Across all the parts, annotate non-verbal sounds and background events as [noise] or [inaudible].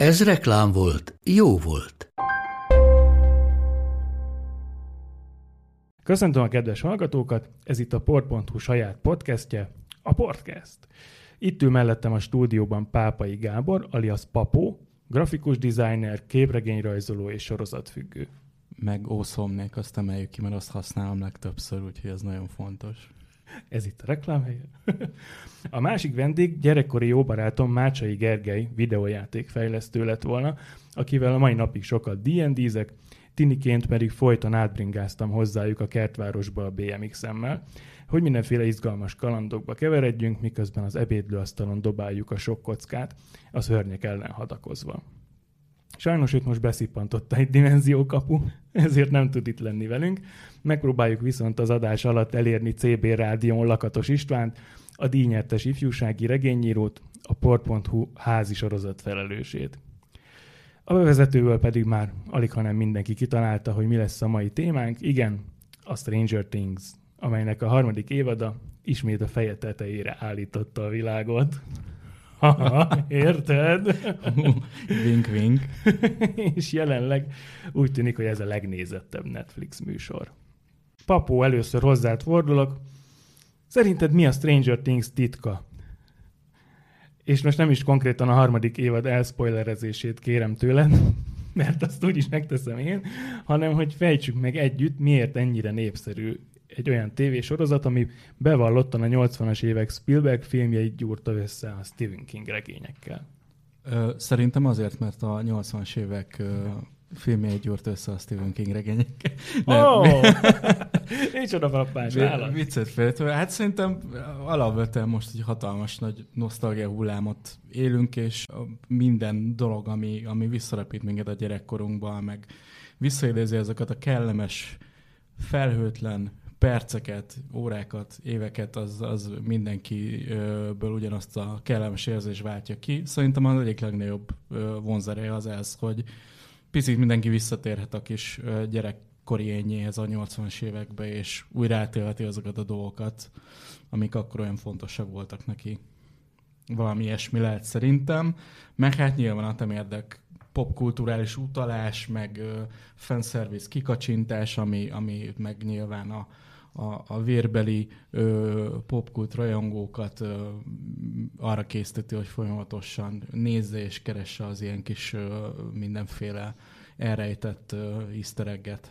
Ez reklám volt, jó volt. Köszöntöm a kedves hallgatókat, ez itt a port.hu saját podcastje, a Portcast. Itt ül mellettem a stúdióban Pápai Gábor, alias Papó, grafikus designer, képregényrajzoló és sorozatfüggő. Meg ószomnék, azt emeljük ki, mert azt használom legtöbbször, úgyhogy ez nagyon fontos. Ez itt a reklámhelye. a másik vendég gyerekkori jó barátom Mácsai Gergely videójátékfejlesztő lett volna, akivel a mai napig sokat D&D-zek, tiniként pedig folyton átbringáztam hozzájuk a kertvárosba a BMX-emmel, hogy mindenféle izgalmas kalandokba keveredjünk, miközben az ebédlőasztalon dobáljuk a sok kockát, a szörnyek ellen hadakozva. Sajnos őt most beszippantotta egy dimenziókapu, [laughs] ezért nem tud itt lenni velünk. Megpróbáljuk viszont az adás alatt elérni CB Rádión Lakatos Istvánt, a díjnyertes ifjúsági regényírót, a port.hu házi sorozat felelősét. A bevezetőből pedig már alig, hanem mindenki kitalálta, hogy mi lesz a mai témánk. Igen, a Stranger Things, amelynek a harmadik évada ismét a feje tetejére állította a világot. [laughs] Érted? [laughs] wink, wink. [laughs] és jelenleg úgy tűnik, hogy ez a legnézettebb Netflix műsor. Papó, először hozzád fordulok. Szerinted mi a Stranger Things titka? És most nem is konkrétan a harmadik évad elspoilerezését kérem tőled, mert azt úgyis megteszem én, hanem hogy fejtsük meg együtt, miért ennyire népszerű egy olyan tévésorozat, ami bevallottan a 80-as évek Spielberg filmjeit gyúrta össze a Stephen King regényekkel. Szerintem azért, mert a 80-as évek filmjeit gyúrt össze a Stephen King regényekkel. Nem. [laughs] Oh! Nincs oda frappás. Viccet féltve. Hát szerintem alapvetően most egy hatalmas nagy nosztalgia hullámot élünk, és minden dolog, ami, ami visszarepít minket a gyerekkorunkba, meg visszaidézi ezeket a kellemes, felhőtlen perceket, órákat, éveket, az, az mindenkiből ugyanazt a kellemes érzés váltja ki. Szerintem az egyik legnagyobb vonzereje az ez, hogy picit mindenki visszatérhet a kis gyerekkori ényéhez a 80-as évekbe, és újra átélheti azokat a dolgokat, amik akkor olyan fontosak voltak neki. Valami ilyesmi lehet szerintem. Meg hát nyilván a temérdek popkulturális utalás, meg fanservice kikacsintás, ami, ami meg nyilván a, a, a vérbeli ö, popkult rajongókat ö, arra készíteti, hogy folyamatosan nézze és keresse az ilyen kis ö, mindenféle elrejtett ö.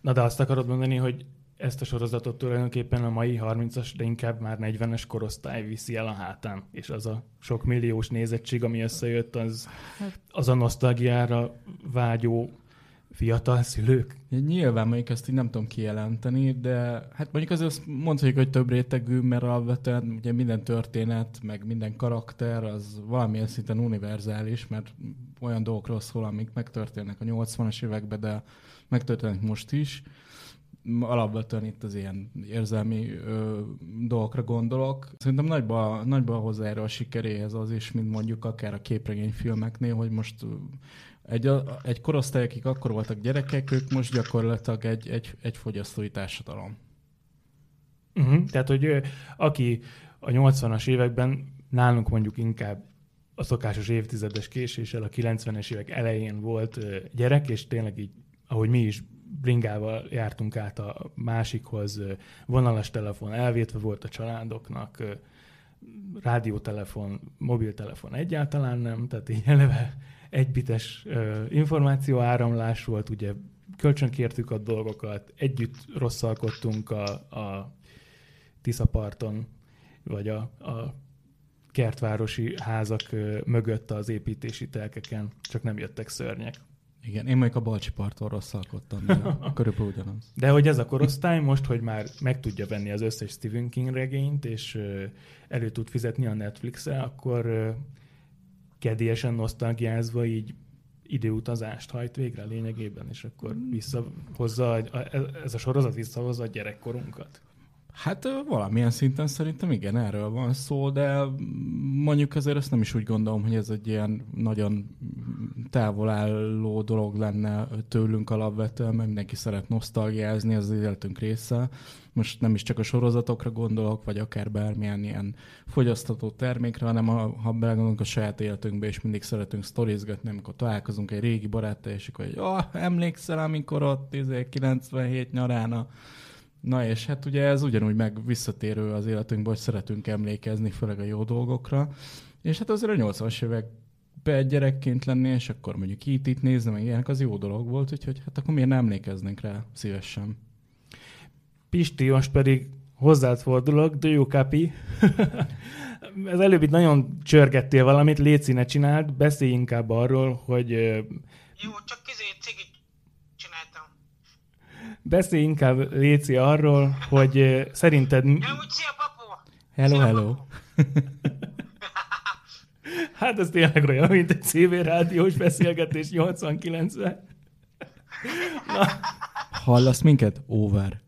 Na de azt akarod mondani, hogy ezt a sorozatot tulajdonképpen a mai 30-as, de inkább már 40-es korosztály viszi el a hátán, és az a sok milliós nézettség, ami összejött, az, hát- az a nosztalgiára vágyó fiatal szülők? Nyilván mondjuk ezt így nem tudom kijelenteni, de hát mondjuk azért azt mondhatjuk, hogy több rétegű, mert alapvetően ugye minden történet, meg minden karakter az valamilyen szinten univerzális, mert olyan dolgokról szól, amik megtörténnek a 80-as években, de megtörténnek most is. Alapvetően itt az ilyen érzelmi ö, dolgokra gondolok. Szerintem nagyban nagyba hozzájárul a sikeréhez az is, mint mondjuk akár a képregényfilmeknél, hogy most egy, egy korosztály, akik akkor voltak gyerekek, ők most gyakorlatilag egy, egy, egy fogyasztói társadalom. Uh-huh. Tehát, hogy aki a 80-as években nálunk mondjuk inkább a szokásos évtizedes késéssel a 90-es évek elején volt gyerek, és tényleg így, ahogy mi is bringával jártunk át a másikhoz, vonalas telefon elvétve volt a családoknak, rádiótelefon, mobiltelefon egyáltalán nem, tehát így eleve egybites információ áramlás volt, ugye kölcsönkértük a dolgokat, együtt rosszalkodtunk a, a Tiszaparton, vagy a, a kertvárosi házak mögött az építési telkeken, csak nem jöttek szörnyek. Igen, én mondjuk a Balcsi parton rosszalkodtam, [laughs] körülbelül ugyanaz. De hogy ez a korosztály most, hogy már meg tudja venni az összes Stephen King regényt, és elő tud fizetni a Netflix-e, akkor kedélyesen nosztalgiázva így időutazást hajt végre lényegében, és akkor visszahozza, ez a sorozat visszahozza a gyerekkorunkat. Hát valamilyen szinten szerintem igen, erről van szó, de mondjuk azért ezt nem is úgy gondolom, hogy ez egy ilyen nagyon távol álló dolog lenne tőlünk alapvetően, mert mindenki szeret nosztalgiázni, ez az életünk része. Most nem is csak a sorozatokra gondolok, vagy akár bármilyen ilyen fogyasztató termékre, hanem a, ha belegondolunk a saját életünkbe, és mindig szeretünk sztorizgatni, amikor találkozunk egy régi baráttal, és akkor, hogy oh, emlékszel, amikor ott 97 izé, nyarán a Na és hát ugye ez ugyanúgy meg visszatérő az életünkben, hogy szeretünk emlékezni, főleg a jó dolgokra. És hát azért a 80-as években gyerekként lenni, és akkor mondjuk itt, itt nézni, meg ilyenek, az jó dolog volt, úgyhogy hát akkor miért nem emlékeznénk rá szívesen. Pisti, most pedig hozzád fordulok, do you copy? Ez előbb itt nagyon csörgettél valamit, légy ne csináld, beszélj inkább arról, hogy... Jó, csak kizé cigit Beszélj inkább, Léci, arról, hogy szerinted... Ja, úgy szia, papu! Hello, szia, hello. hát ez tényleg olyan, mint egy CV rádiós beszélgetés 89-ben. Na. Hallasz minket? Over.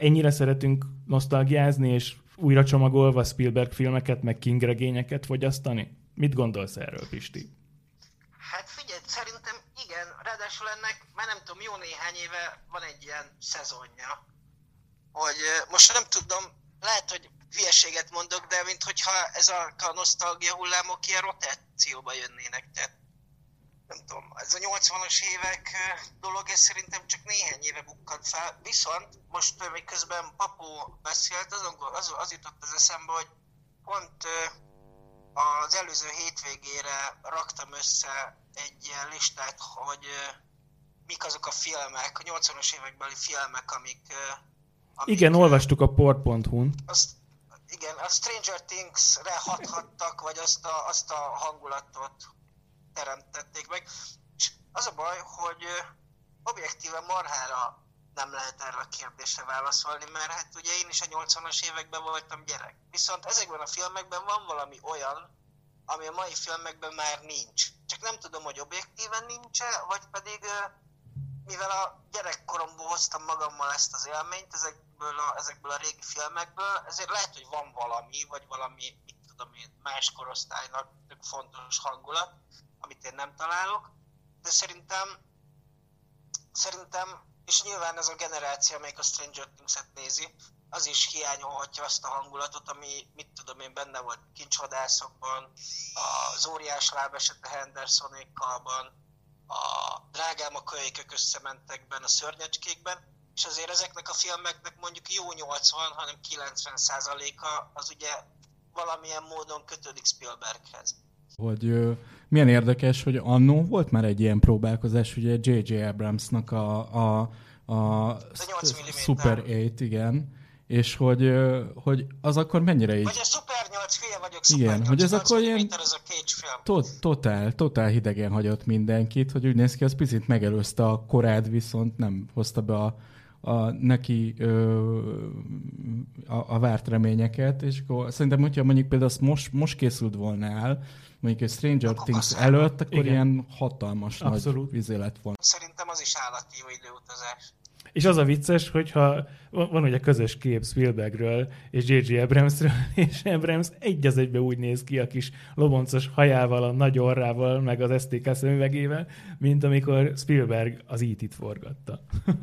Ennyire szeretünk nosztalgiázni, és újra csomagolva Spielberg filmeket, meg King regényeket fogyasztani? Mit gondolsz erről, Pisti? Hát figyelj, szerintem igen, ráadásul ennek már nem tudom, jó néhány éve van egy ilyen szezonja, hogy most nem tudom, lehet, hogy hülyeséget mondok, de minthogyha ez a, a nosztalgia hullámok ilyen rotációba jönnének, tehát nem tudom, ez a 80-as évek dolog, ez szerintem csak néhány éve bukkant fel, viszont most miközben Papó beszélt, azon, az, az jutott az eszembe, hogy pont az előző hétvégére raktam össze egy ilyen listát, hogy mik azok a filmek, a 80-as évekbeli filmek, amik... amik igen, olvastuk a port.hu-n. Azt, igen, a Stranger Things-re hathattak, vagy azt a, azt a hangulatot teremtették meg. És az a baj, hogy objektíven marhára nem lehet erre a kérdésre válaszolni, mert hát ugye én is a 80-as években voltam gyerek. Viszont ezekben a filmekben van valami olyan, ami a mai filmekben már nincs. Csak nem tudom, hogy objektíven nincs -e, vagy pedig mivel a gyerekkoromból hoztam magammal ezt az élményt ezekből a, ezekből a régi filmekből, ezért lehet, hogy van valami, vagy valami, mit tudom én, más korosztálynak fontos hangulat, amit én nem találok, de szerintem szerintem, és nyilván ez a generáció, amelyik a Stranger Things-et nézi, az is hiányolhatja azt a hangulatot, ami, mit tudom én, benne volt kincsvadászokban, az óriás lábesete Hendersonékalban, a drágám a kölykök összementekben, a szörnyecskékben, és azért ezeknek a filmeknek mondjuk jó 80, hanem 90 százaléka az ugye valamilyen módon kötődik Spielberghez. Hogy milyen érdekes, hogy annó volt már egy ilyen próbálkozás, ugye J.J. Abramsnak a, a, a, Super 8, igen, és hogy, hogy az akkor mennyire így... Vagy a Super 8 fél vagyok, Super Igen, 8, hogy ez akkor ilyen... Ez a. Tot, totál, totál hidegen hagyott mindenkit, hogy úgy néz ki, az picit megelőzte a korád, viszont nem hozta be a, a, neki ö, a, a várt reményeket, és akkor szerintem, hogyha mondjuk például azt most, most készült volna el, mondjuk egy Stranger akkor Things előtt, akkor Igen. ilyen hatalmas Abszolút. nagy vizé lett volna. Szerintem az is állati jó időutazás. És az a vicces, hogyha van ugye közös kép Spielbergről és J.J. Abramsről, [laughs] és Abrams egy az egybe úgy néz ki a kis loboncos hajával, a nagy orrával, meg az STK szemüvegével, mint amikor Spielberg az IT-t forgatta. [laughs]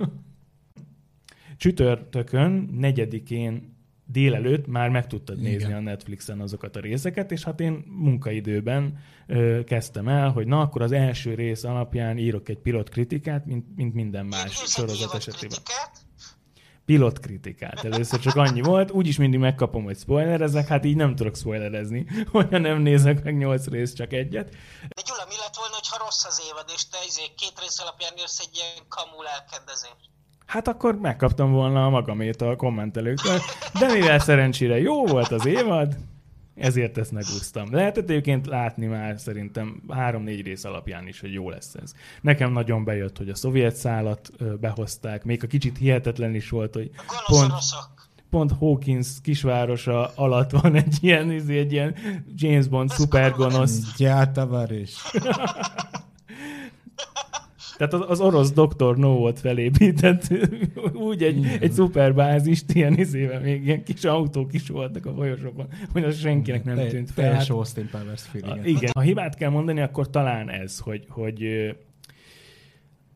Csütörtökön, negyedikén délelőtt már meg tudtad nézni Igen. a Netflixen azokat a részeket, és hát én munkaidőben ö, kezdtem el, hogy na akkor az első rész alapján írok egy pilot kritikát, mint, mint minden más sorozat esetében. Kritikát? Pilot kritikát. Először csak annyi volt, úgyis mindig megkapom, hogy spoilerezek, hát így nem tudok spoilerezni, [laughs] hogyha nem nézek meg nyolc rész, csak egyet. De Gyula, mi lett volna, ha rossz az évad, és te izé két rész alapján jössz egy ilyen kamul elkendezést? Hát akkor megkaptam volna a magamét a kommentelőktől. De mivel szerencsére jó volt az évad, ezért ezt megúsztam. Lehetett egyébként látni már szerintem három-négy rész alapján is, hogy jó lesz ez. Nekem nagyon bejött, hogy a szovjet szállat behozták, még a kicsit hihetetlen is volt, hogy pont, pont Hawkins kisvárosa alatt van egy ilyen, izé, egy ilyen James Bond szupergonosz. Gyártavar is. [laughs] Tehát az, az orosz doktor No volt felépített [laughs] úgy egy, egy szuperbázist, ilyen izével még ilyen kis autók is voltak a folyosókon, hogy az senkinek nem Te- tűnt fel. Teljes Hát- Austin Powers feeling. igen, ha hibát kell mondani, akkor talán ez, hogy, hogy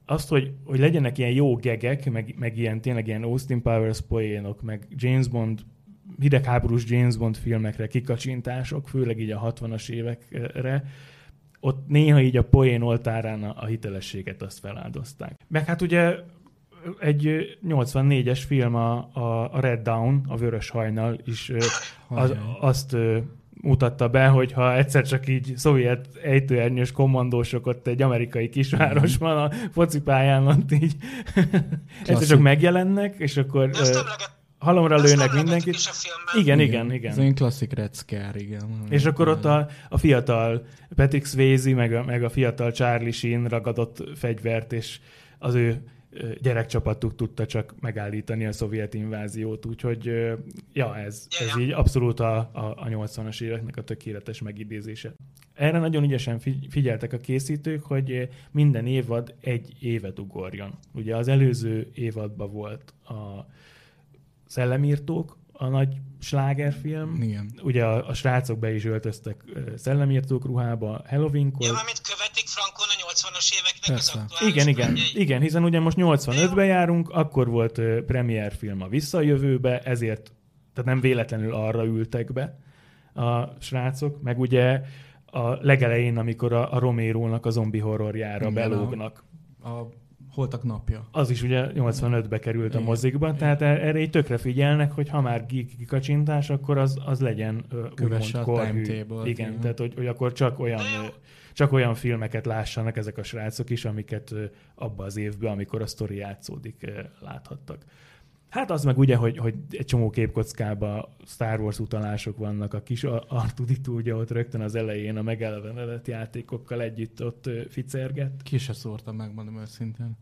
azt, hogy, hogy legyenek ilyen jó gegek, meg, meg ilyen tényleg ilyen Austin Powers poénok, meg James Bond, hidegháborús James Bond filmekre kikacsintások, főleg így a 60-as évekre, ott néha így a poén oltárán a, a hitelességet azt feláldozták. Meg hát ugye egy ö, 84-es film a, a, a Red Dawn, a Vörös Hajnal is az, azt mutatta be, hogy ha egyszer csak így szovjet ejtőernyős kommandósok ott egy amerikai kisvárosban a focipályán ott így [laughs] egyszer csak megjelennek, és akkor emleget, halomra azt lőnek mindenkit. is a filmben. Igen, igen, igen. Ez egy klasszik Red Scare, igen. És akkor ott a, a fiatal Patrick Swayze, meg a, meg a fiatal Charlie Sheen ragadott fegyvert, és az ő gyerekcsapatuk tudta csak megállítani a szovjet inváziót, úgyhogy ja, ez, Ja, ez ja. így abszolút a, a, a 80-as éveknek a tökéletes megidézése. Erre nagyon ügyesen figy- figyeltek a készítők, hogy minden évad egy évet ugorjon. Ugye az előző évadban volt a Szellemírtók, a nagy slágerfilm, Igen. ugye a, a srácok be is öltöztek szellemírtók ruhába Halloweenkor. Ja, mármint követik Frankon a 80-as éveknek Persze. az aktuális igen, igen, igen, hiszen ugye most 85-ben járunk, akkor volt ö, premier film a Visszajövőbe, ezért tehát nem véletlenül arra ültek be a srácok, meg ugye a legelején, amikor a, a Romero-nak a zombi horrorjára Igen, belógnak. A Holtak napja. Az is ugye 85-be került a Igen. mozikban, tehát e- erre így tökre figyelnek, hogy ha már geek kikacsintás, akkor az, az legyen Kövesse úgymond a Igen, igen. tehát hogy, hogy akkor csak olyan, csak olyan filmeket lássanak ezek a srácok is, amiket abba az évben, amikor a sztori játszódik, láthattak. Hát az meg ugye, hogy, hogy egy csomó képkockában Star Wars utalások vannak, a kis Artuditu ugye ott rögtön az elején a megelevenedett játékokkal együtt ott ficerget. Ki se szórtam, megmondom őszintén.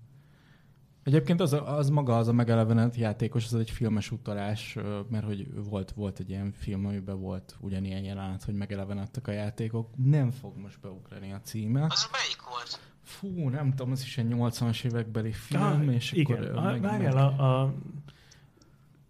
Egyébként az, az maga az a megelevenedett játékos, az egy filmes utalás, mert hogy volt, volt egy ilyen film, amiben volt ugyanilyen jelenet, hogy megelevenedtek a játékok. Nem fog most beugrani a címe. Az melyik volt? Fú, nem tudom, ez is egy 80-as évekbeli film, Ah, és igen. akkor... Ah, meg- Várjál, meg- a, a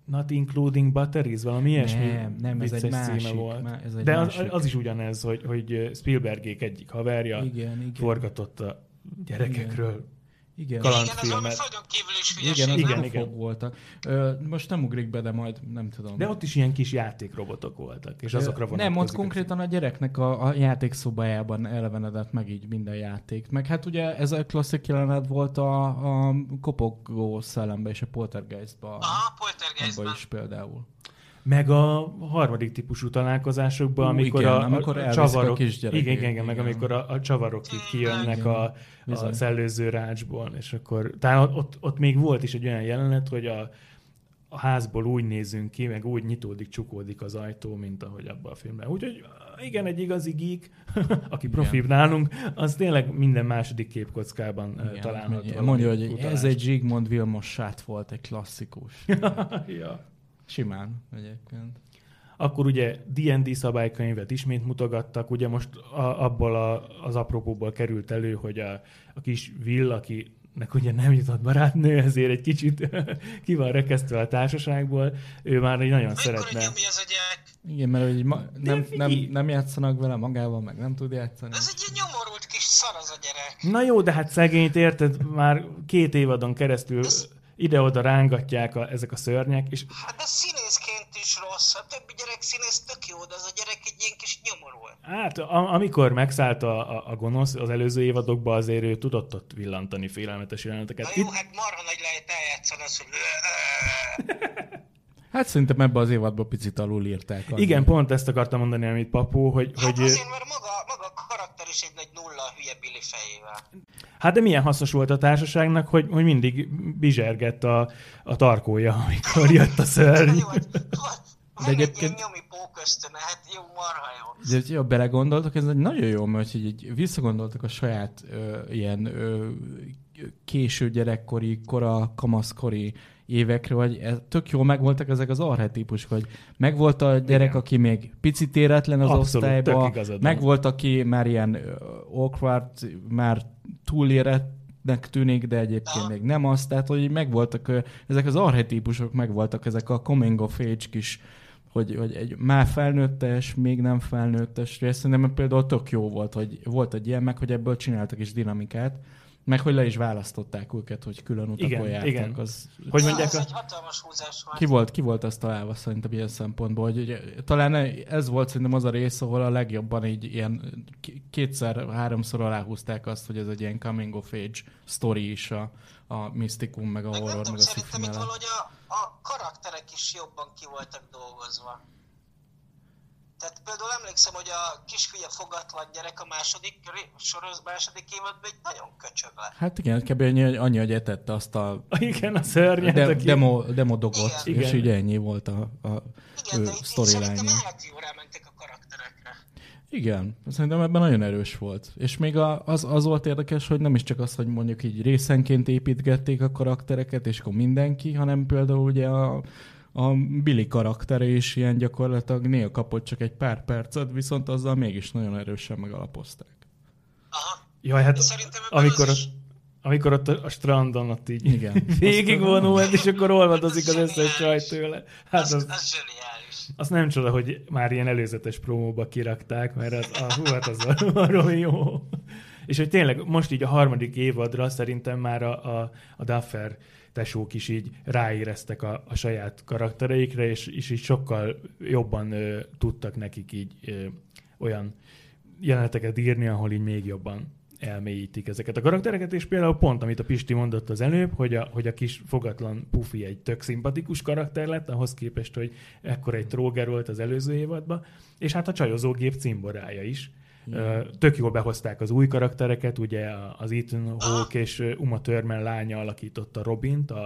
Not Including Batteries, valami ilyesmi Nem, nem, ez egy másik, címe volt. má- ez egy De az, másik. az, is ugyanez, hogy, hogy Spielbergék egyik haverja Igen, igen. forgatott a gyerekekről. Igen. Igen, ez valami filmet. földön kívül is Igen, az Igen, igen, igen. igen. voltak. Ö, most nem ugrik be, de majd nem tudom. De ott is ilyen kis játékrobotok voltak, és azokra vonatkozik. Nem, ott konkrétan a gyereknek a, a játékszobájában elevenedett meg így minden játék. Meg hát ugye ez a klasszik jelenet volt a, a kopogó szellembe és a poltergeistba. Aha, Poltergeistben. is például. Meg a harmadik típusú találkozásokban, amikor igen, a, amikor a elviszik a csavarok, kisgyerekét, igen, igen, igen, meg igen. amikor a, a csavarok így kijönnek Igen. a, a Bizony. szellőző rácsból, és akkor talán ott, ott még volt is egy olyan jelenet, hogy a, a házból úgy nézünk ki, meg úgy nyitódik, csukódik az ajtó, mint ahogy abban a filmben. Úgyhogy igen, egy igazi geek, [laughs] aki profibb nálunk, az tényleg minden második képkockában igen, Igen, találhat mondja, valami mondja, hogy utalást. ez egy Zsigmond Vilmos sát volt, egy klasszikus. [laughs] ja. Simán egyébként. Akkor ugye D&D szabálykönyvet ismét mutogattak, ugye most a, abból a, az apropóból került elő, hogy a, a kis Will, akinek ugye nem jutott barátnő, ezért egy kicsit [laughs] ki van rekesztve a társaságból, ő már egy nagyon Mikor szeretne. nyomja ez a gyerek? Igen, mert hogy ma, nem, nem, nem játszanak vele magával, meg nem tud játszani. Ez egy nyomorult kis szar az a gyerek. Na jó, de hát szegényt érted, már két évadon keresztül ide-oda rángatják a, ezek a szörnyek, és Hát de színészként is rossz. A többi gyerek színész tök jó, de az a gyerek egy ilyen kis nyomorult. Hát, a, amikor megszállt a, a, a gonosz az előző évadokban, azért ő tudott ott villantani félelmetes jeleneteket. Na jó, hát marha nagy lehet eljátszani azt, hogy Hát szerintem ebbe az évadban picit alul írták. Igen, pont ezt akartam mondani, amit Papó, hogy, Hát hogy azért, mert maga, maga is egy nagy nulla a hülye Billy fejével. hát de milyen hasznos volt a társaságnak, hogy, hogy mindig bizsergett a, a tarkója, amikor [laughs] jött a szörny. Jó, hát van De egy egyébként- ilyen nyomi pókösztöne, hát jó, marha jó. De ha belegondoltak, ez egy nagyon jó, mert hogy így visszagondoltak a saját ö, ilyen ö, késő gyerekkori, kora, kamaszkori évekre, hogy ez, tök jól megvoltak ezek az archetípusok, hogy megvolt a gyerek, Igen. aki még picit éretlen az Abszolút, osztályba, megvolt, aki már ilyen awkward, már túlérett, nek tűnik, de egyébként még nem az. Tehát, hogy megvoltak, ezek az archetípusok megvoltak, ezek a coming of age kis hogy, hogy egy már felnőttes, még nem felnőttes rész, szerintem például tök jó volt, hogy volt egy ilyen meg, hogy ebből csináltak is dinamikát, meg hogy le is választották őket, hogy külön utakon Igen, jártak. igen. Az, Hogy mondják, Ez a... egy hatalmas húzás volt. ki volt, ki volt azt találva szerintem ilyen szempontból, hogy ugye, talán ez volt szerintem az a rész, ahol a legjobban így ilyen kétszer-háromszor aláhúzták azt, hogy ez egy ilyen coming of age story is a, a misztikum, meg a Meg nem horror, tudom, meg a szerintem itt valahogy a, a karakterek is jobban ki voltak dolgozva. Tehát például emlékszem, hogy a kisfia fogatlan gyerek a második, soros második évadban egy nagyon köcsög lett. Hát igen, kb. annyi, annyi, hogy etette azt a Igen, a szörnyet, de, aki... demo, demo dogot, Igen. és Igen. így ennyi volt a, a Igen, ő de itt, itt szerintem rámentek a karakterekre. Igen, szerintem ebben nagyon erős volt. És még a, az, az volt érdekes, hogy nem is csak az, hogy mondjuk így részenként építgették a karaktereket, és akkor mindenki, hanem például ugye a, a Billy karaktere is ilyen gyakorlatilag néha kapott csak egy pár percet, viszont azzal mégis nagyon erősen megalapozták. Aha. Jaj, hát De szerintem ebben amikor, az is- amikor ott a, a strandon ott így Igen. [laughs] végigvonult, és akkor olvadozik az összes Zseniális. csaj tőle. Hát Az, az, az zseniális. azt nem csoda, hogy már ilyen előzetes promóba kirakták, mert az, a, hú, hát az [laughs] valami jó. És hogy tényleg most így a harmadik évadra szerintem már a, a, a Duffer tesók is így ráéreztek a, a saját karaktereikre, és, és így sokkal jobban ö, tudtak nekik így ö, olyan jeleneteket írni, ahol így még jobban elmélyítik ezeket a karaktereket, és például pont, amit a Pisti mondott az előbb, hogy a, hogy a kis fogatlan Pufi egy tök szimpatikus karakter lett, ahhoz képest, hogy ekkor egy tróger volt az előző évadban, és hát a csajozógép cimborája is. Ö, Tök jól behozták az új karaktereket, ugye az Ethan Hawke és ö, Uma Thurman lánya alakította Robint, a,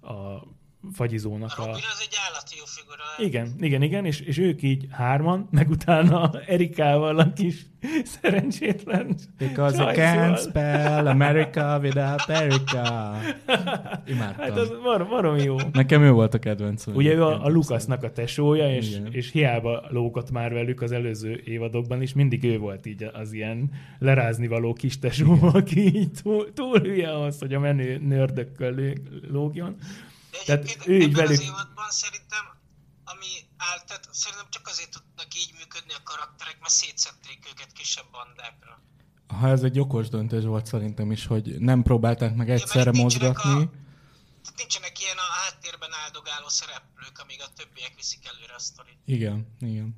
a fagyizónak A a... Robin az egy állati jó figura. Igen, igen, igen, és, és ők így hárman, meg utána Erikával a kis szerencsétlen Because I csajszval. can't spell America without Erica. [laughs] Imádtam. Hát az var, baromi jó. Nekem ő volt a kedvencem. Ugye ő a, a. Lukasznak a tesója, és, Igen. és hiába lógott már velük az előző évadokban is, mindig ő volt így az ilyen lerázni való kis tesó, aki így túl, túl hülye ahhoz, hogy a menő nördökkel lő- lógjon. De Tehát egyébként ő így velük- az évadban szerintem, ami állt, tehát szerintem csak azért tudnak így működni a karakterek, mert szétszették őket kisebb bandákra. Ha ez egy okos döntés volt szerintem is, hogy nem próbálták meg egyszerre nincsenek mozgatni. a- Tehát nincsenek ilyen a háttérben áldogáló szereplők, amíg a többiek viszik előre a sztorit. Igen, igen.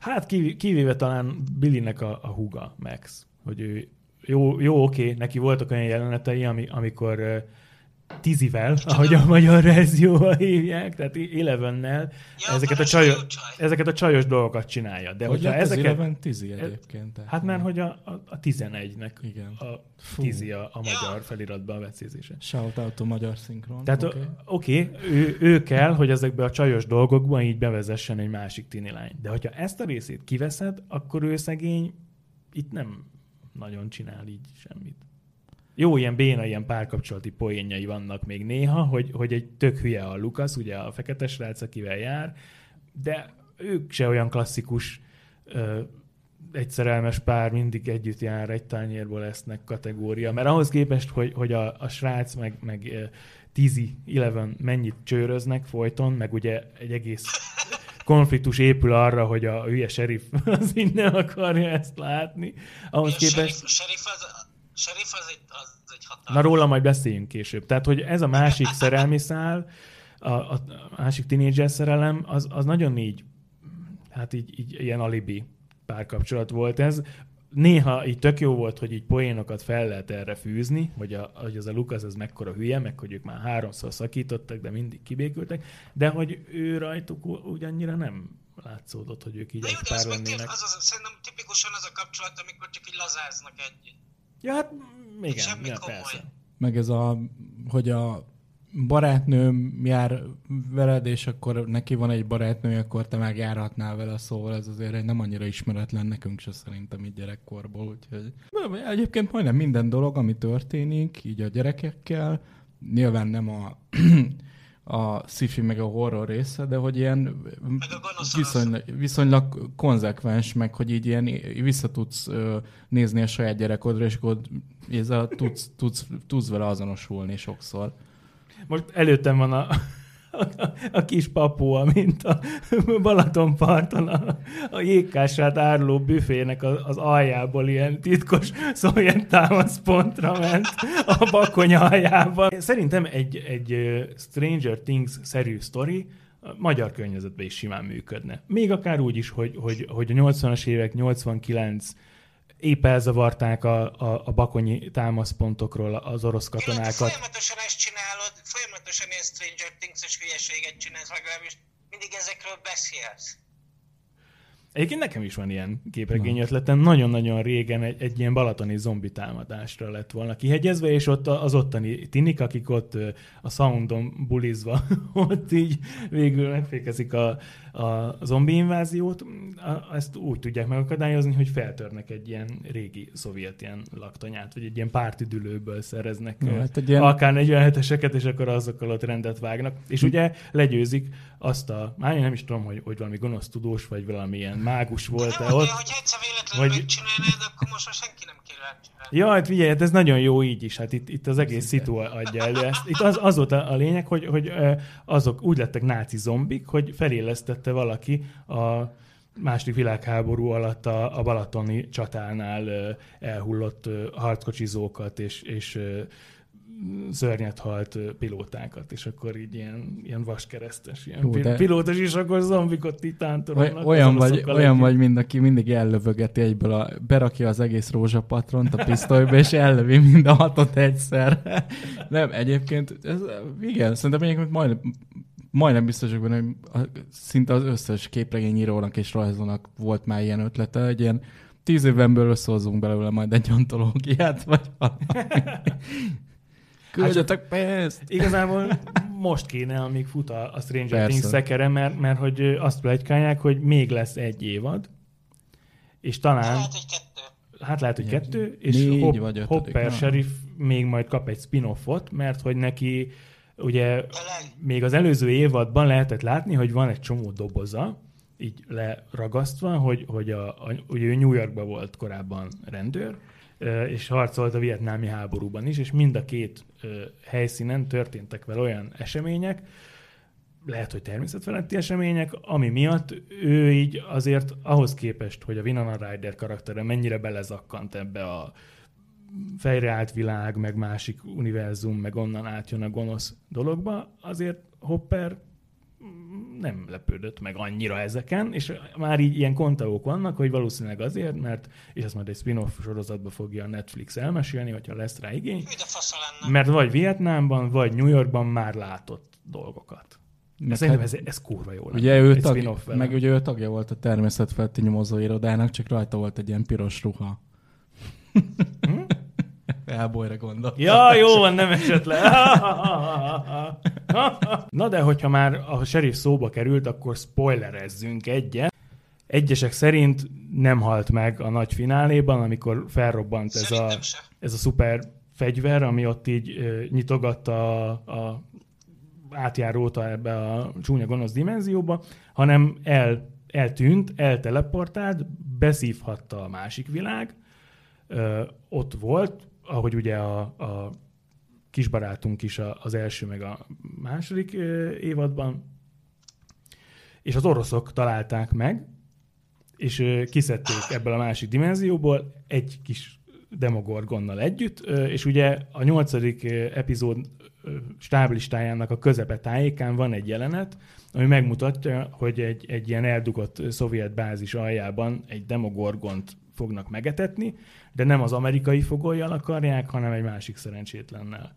Hát kivé- kivéve talán Billynek a, a huga, Max, hogy ő jó, jó oké, neki voltak olyan jelenetei, ami, amikor Tizivel, ahogy a magyar verzióval hívják, tehát Elevennel, Ja, ezeket, a csajos, csaj. ezeket a csajos dolgokat csinálja. De hogy hogyha ezeket... Eleven Tizi egyébként. tehát- Hát mert hogy a, a, a 11-nek Igen. a Fú. Tizi a, a Ja. magyar feliratban a becézése. Shout out a magyar szinkron. Tehát Oké. oké, okay. okay, ő, ő kell, hogy ezekbe a csajos dolgokban így bevezessen egy másik tini lány. De hogyha ezt a részét kiveszed, akkor ő szegény itt nem nagyon csinál így semmit. Jó, ilyen béna, ilyen párkapcsolati poénjai vannak még néha, hogy, hogy egy tök hülye a Lukasz, ugye a fekete srác, akivel jár, de ők se olyan klasszikus ö, egy szerelmes pár mindig együtt jár, egy tányérból lesznek kategória. Mert ahhoz képest, hogy, hogy a, a srác meg, meg Tizi, Eleven mennyit csőröznek folyton, meg ugye egy egész konfliktus épül arra, hogy a hülye sheriff [laughs] az nem akarja ezt látni. Ahhoz A képest... sheriff, sheriff, az, a sheriff az egy, az egy Na hatalmas. róla majd beszéljünk később. Tehát, hogy ez a másik szerelmi szál, a, a, a másik tínédzser szerelem, az, az nagyon így, hát így, így ilyen alibi párkapcsolat volt ez. Néha így tök jó volt, hogy így poénokat fel lehet erre fűzni, hogy, a, hogy az a Lukasz ez mekkora hülye, meg hogy ők már háromszor szakítottak, de mindig kibékültek, de hogy ő rajtuk u- úgy annyira nem látszódott, hogy ők így Na egy de pár lennének. az, az, szerintem tipikusan az a kapcsolat, amikor csak így lazáznak együtt. Ja, hát igen, Semmi ja, komoly. persze. Meg ez a, hogy a barátnőm jár veled, és akkor neki van egy barátnője, akkor te meg járhatnál vele, szóval ez azért egy nem annyira ismeretlen nekünk se szerintem így gyerekkorból, úgyhogy egyébként majdnem minden dolog, ami történik, így a gyerekekkel, nyilván nem a a sci meg a horror része, de hogy ilyen viszonylag, viszonylag konzekvens, meg hogy így ilyen vissza tudsz nézni a saját gyerekodra, és akkor ezzel tudsz, tudsz, tudsz vele azonosulni sokszor. Most előttem van a, a, kis papu, mint a Balatonparton a, a jégkását áruló büfének az, az aljából ilyen titkos szovjet támaszpontra ment a bakony aljában. Szerintem egy, egy Stranger Things-szerű sztori magyar környezetben is simán működne. Még akár úgy is, hogy, hogy, hogy a 80-as évek, 89 épp elzavarták a, a, a bakonyi támaszpontokról az orosz katonákat. folyamatosan ezt csinálod, folyamatosan ilyen Stranger Things-es hülyeséget csinálsz, legalábbis mindig ezekről beszélsz. Egyébként nekem is van ilyen képregény ötletem. Nagyon-nagyon régen egy, egy ilyen balatoni zombi támadásra lett volna kihegyezve, és ott az ottani tinik, akik ott a soundon bulizva, [laughs] ott így végül megfékezik a, a zombi inváziót, ezt úgy tudják megakadályozni, hogy feltörnek egy ilyen régi szovjet ilyen laktanyát, vagy egy ilyen pártidülőből szereznek Ja, hát egy ilyen- akár 47-eseket, és akkor azokkal ott rendet vágnak. És ugye legyőzik azt a, már én nem is tudom, hogy, hogy valami gonosz tudós, vagy valami ilyen mágus volt-e mondja, ott. hogy egyszer véletlenül Vagy- megcsinálnád, akkor most már senki nem kér csinálni. Ja, hát figyelj, hát ez nagyon jó így is, hát itt, itt az egész szitu adja elő ezt. Itt az, az volt a, a lényeg, hogy, hogy azok úgy lettek náci zombik, hogy felélesztette valaki a második világháború alatt a, a balatoni csatánál elhullott harckocsizókat és, és szörnyet halt pilótákat, és akkor így ilyen, ilyen vaskeresztes, ilyen Jó, de- pilótas, és akkor zombik ott itt Oly, tántorolnak. olyan vagy, olyan vagy, mint aki mindig ellövögeti egyből, a, berakja az egész rózsapatront a pisztolyba, és ellövi mind a hatot egyszer. [laughs] Nem, egyébként, ez, igen, szerintem egyébként majdnem, majdnem biztos vagyok benne, hogy szinte az összes képregényírónak és rajzónak volt már ilyen ötlete, egy ilyen tíz éven belül összehozunk belőle majd egy antológiát, vagy valami. [laughs] Küldjetek pénzt! Igazából most kéne, amíg fut a, a Stranger Persze. Things szekere, mert, mert hogy azt plegykálják, hogy még lesz egy évad, és talán, Lehet egy kettő. hát lehet, hogy kettő, és Négy Hop, vagy ötödik, Hopper nem? Sheriff még majd kap egy spin-offot, mert hogy neki ugye még az előző évadban lehetett látni, hogy van egy csomó doboza, így leragasztva, hogy, hogy a, a, ugye ő New Yorkban volt korábban rendőr, és harcolt a vietnámi háborúban is, és mind a két helyszínen történtek vele olyan események, lehet, hogy természetfeletti események, ami miatt ő így azért ahhoz képest, hogy a Winona Ryder karaktere mennyire belezakkant ebbe a fejreállt világ, meg másik univerzum, meg onnan átjön a gonosz dologba, azért Hopper nem lepődött meg annyira ezeken, és már így ilyen kontaók vannak, hogy valószínűleg azért, mert, és ezt majd egy spin-off sorozatba fogja a Netflix elmesélni, hogyha lesz rá igény, mert vagy Vietnámban, vagy New Yorkban már látott dolgokat. Meg Ez, szerintem hát- ez, ez kurva jó lenne. Ugye ő egy tag, spin-off vele. meg ugye ő tagja volt a természetfeletti nyomozó irodának, csak rajta volt egy ilyen piros ruha. Hm? Elbolyra gondol. Ja, jó van, nem esett le. [laughs] Na de, hogyha már a sheriff szóba került, akkor spoilerezzünk egyet. Egyesek szerint nem halt meg a nagy fináléban, amikor felrobbant ez a, se. ez a szuper fegyver, ami ott így ö, nyitogatta a, a átjáróta ebbe a csúnya gonosz dimenzióba, hanem el, eltűnt, elteleportált, beszívhatta a másik világ, ö, ott volt, ahogy ugye a, a kisbarátunk is a, az első meg a második évadban, és az oroszok találták meg, és kiszedték ebből a másik dimenzióból egy kis demogorgonnal együtt, és ugye a nyolcadik epizód stáblistájának a közepe tájékán van egy jelenet, ami megmutatja, hogy egy, egy ilyen eldugott szovjet bázis aljában egy demogorgont fognak megetetni, de nem az amerikai fogolyjal akarják, hanem egy másik szerencsétlennel.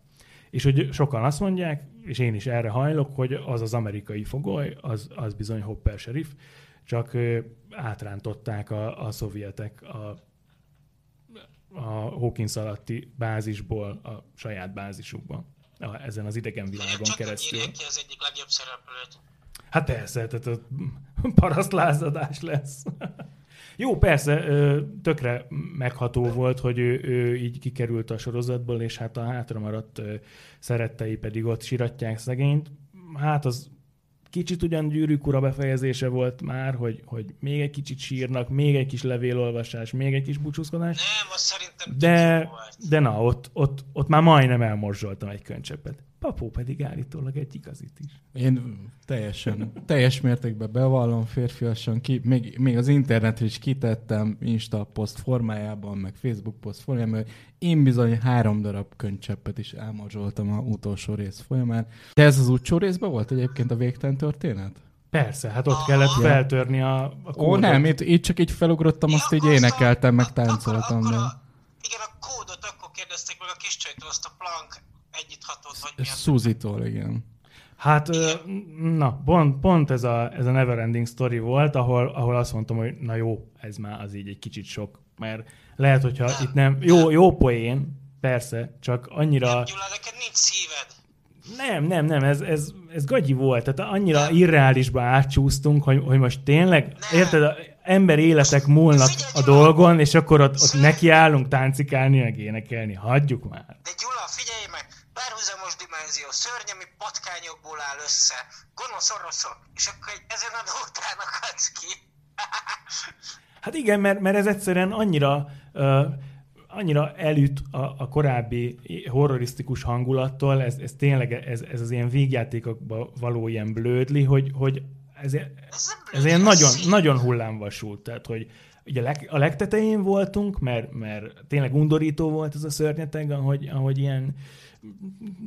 És hogy sokan azt mondják, és én is erre hajlok, hogy az az amerikai fogoly, az, az bizony Hopper sheriff, csak átrántották a, a szovjetek a, a Hawkins alatti bázisból a saját bázisukba. A, ezen az idegen világon Csak keresztül. ki az egyik legjobb szereplőt. Hát persze, tehát a [laughs] parasztlázadás lesz. [laughs] Jó, persze, tökre megható volt, hogy ő, ő így kikerült a sorozatból, és hát a hátra maradt szerettei pedig ott siratják szegényt. hát az kicsit ugyan gyűrűk ura befejezése volt már, hogy, hogy még egy kicsit sírnak, még egy kis levélolvasás, még egy kis búcsúzkodás. Nem, azt szerintem De, de na, ott, ott, ott már majdnem elmorzsoltam egy könycsepet. Papó pedig állítólag egy igazit is. Én teljesen, teljes mértékben bevallom férfiasan, ki, még, még az internetre is kitettem Insta poszt formájában, meg Facebook poszt formájában, hogy én bizony három darab könycseppet is elmorzsoltam a utolsó rész folyamán. De ez az utolsó részben volt egyébként a végtelen történet? Persze, hát ott kellett feltörni a, a Ó, kódot. nem, itt, itt csak így felugrottam, azt így Ja, énekeltem, meg táncoltam. akkor De... a- Igen, a kódot akkor kérdezték meg a kis csajtól, azt a plank együtt hatott, vagy mi Ez az. Suzy-tól, igen. Hát, na, pont, pont ez, a, ez a Neverending Story volt, ahol, ahol azt mondtam, hogy na jó, ez már az így egy kicsit sok, mert lehet, hogyha itt nem, jó, jó poén, persze, csak annyira, Gyula, neked nincs szíved. Nem, nem, nem, ez, ez, ez gagyi volt, tehát annyira irreálisba átcsúsztunk, hogy, hogy most tényleg, Nem. érted, a ember életek múlnak Figyelj, a Gyula! dolgon, és akkor ott, ott nekiállunk táncikálni, meg énekelni, hagyjuk már. De Gyula, figyelj meg, párhuzamos dimenzió, szörny, ami patkányokból áll össze, gonosz oroszok, és akkor egy ezen a után akadsz ki. [laughs] Hát igen, mert, mert ez egyszerűen annyira, uh, annyira elüt a, a korábbi horrorisztikus hangulattól, ez, ez tényleg ez, ez az ilyen végjátékokban való ilyen blödli, hogy, hogy ez, Ez, ilyen nagyon, nagyon hullámvasult. Tehát, hogy ugye a, leg, a legtetején voltunk, mert, mert tényleg undorító volt ez a szörnyeteg, ahogy, ahogy ilyen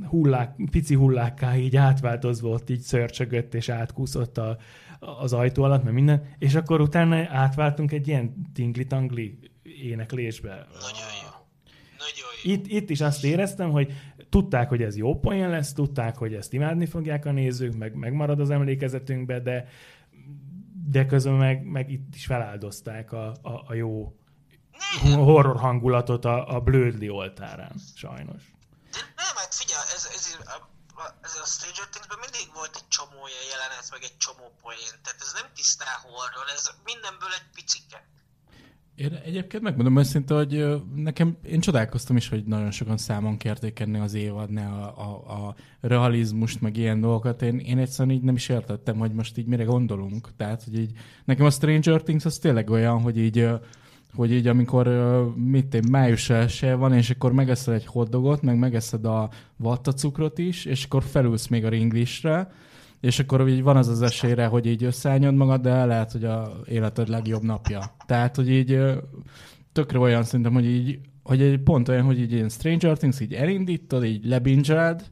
hullák, pici hullákká így átváltozva ott így szörcsögött és átkúszott a, az ajtó alatt, meg minden, és akkor utána átváltunk egy ilyen tingli-tangli éneklésbe. Nagyon jó. Nagyon jó. Itt, itt is azt éreztem, hogy tudták, hogy ez jó poén lesz, tudták, hogy ezt imádni fogják a nézők, meg megmarad az emlékezetünkbe, de, de közben meg, meg itt is feláldozták a, a, a jó horror hangulatot a, a blödli oltárán, sajnos. De nem, hát figyelj, ez, ez, a, a, ez a Stranger Things-ben mindig volt egy csomó ilyen jelenet, meg egy csomó poén. Tehát ez nem tisztán horror, ez mindenből egy picike. Én egyébként megmondom őszintén, hogy nekem, én csodálkoztam is, hogy nagyon sokan számon kérték ennél az évadnál a, a, a realizmust, meg ilyen dolgokat. Én, én egyszerűen így nem is értettem, hogy most így mire gondolunk. Tehát, hogy így, nekem a Stranger Things az tényleg olyan, hogy így, hogy így amikor, mit én, május első van, és akkor megeszed egy hotdogot, meg megeszed a vattacukrot is, és akkor felülsz még a ringlisre, és akkor így van az az esélyre, hogy így összeányod magad, de lehet, hogy a életed legjobb napja. Tehát, hogy így tökre olyan szerintem, hogy így, hogy egy pont olyan, hogy így ilyen Stranger Things így elindítod, így lebincseld,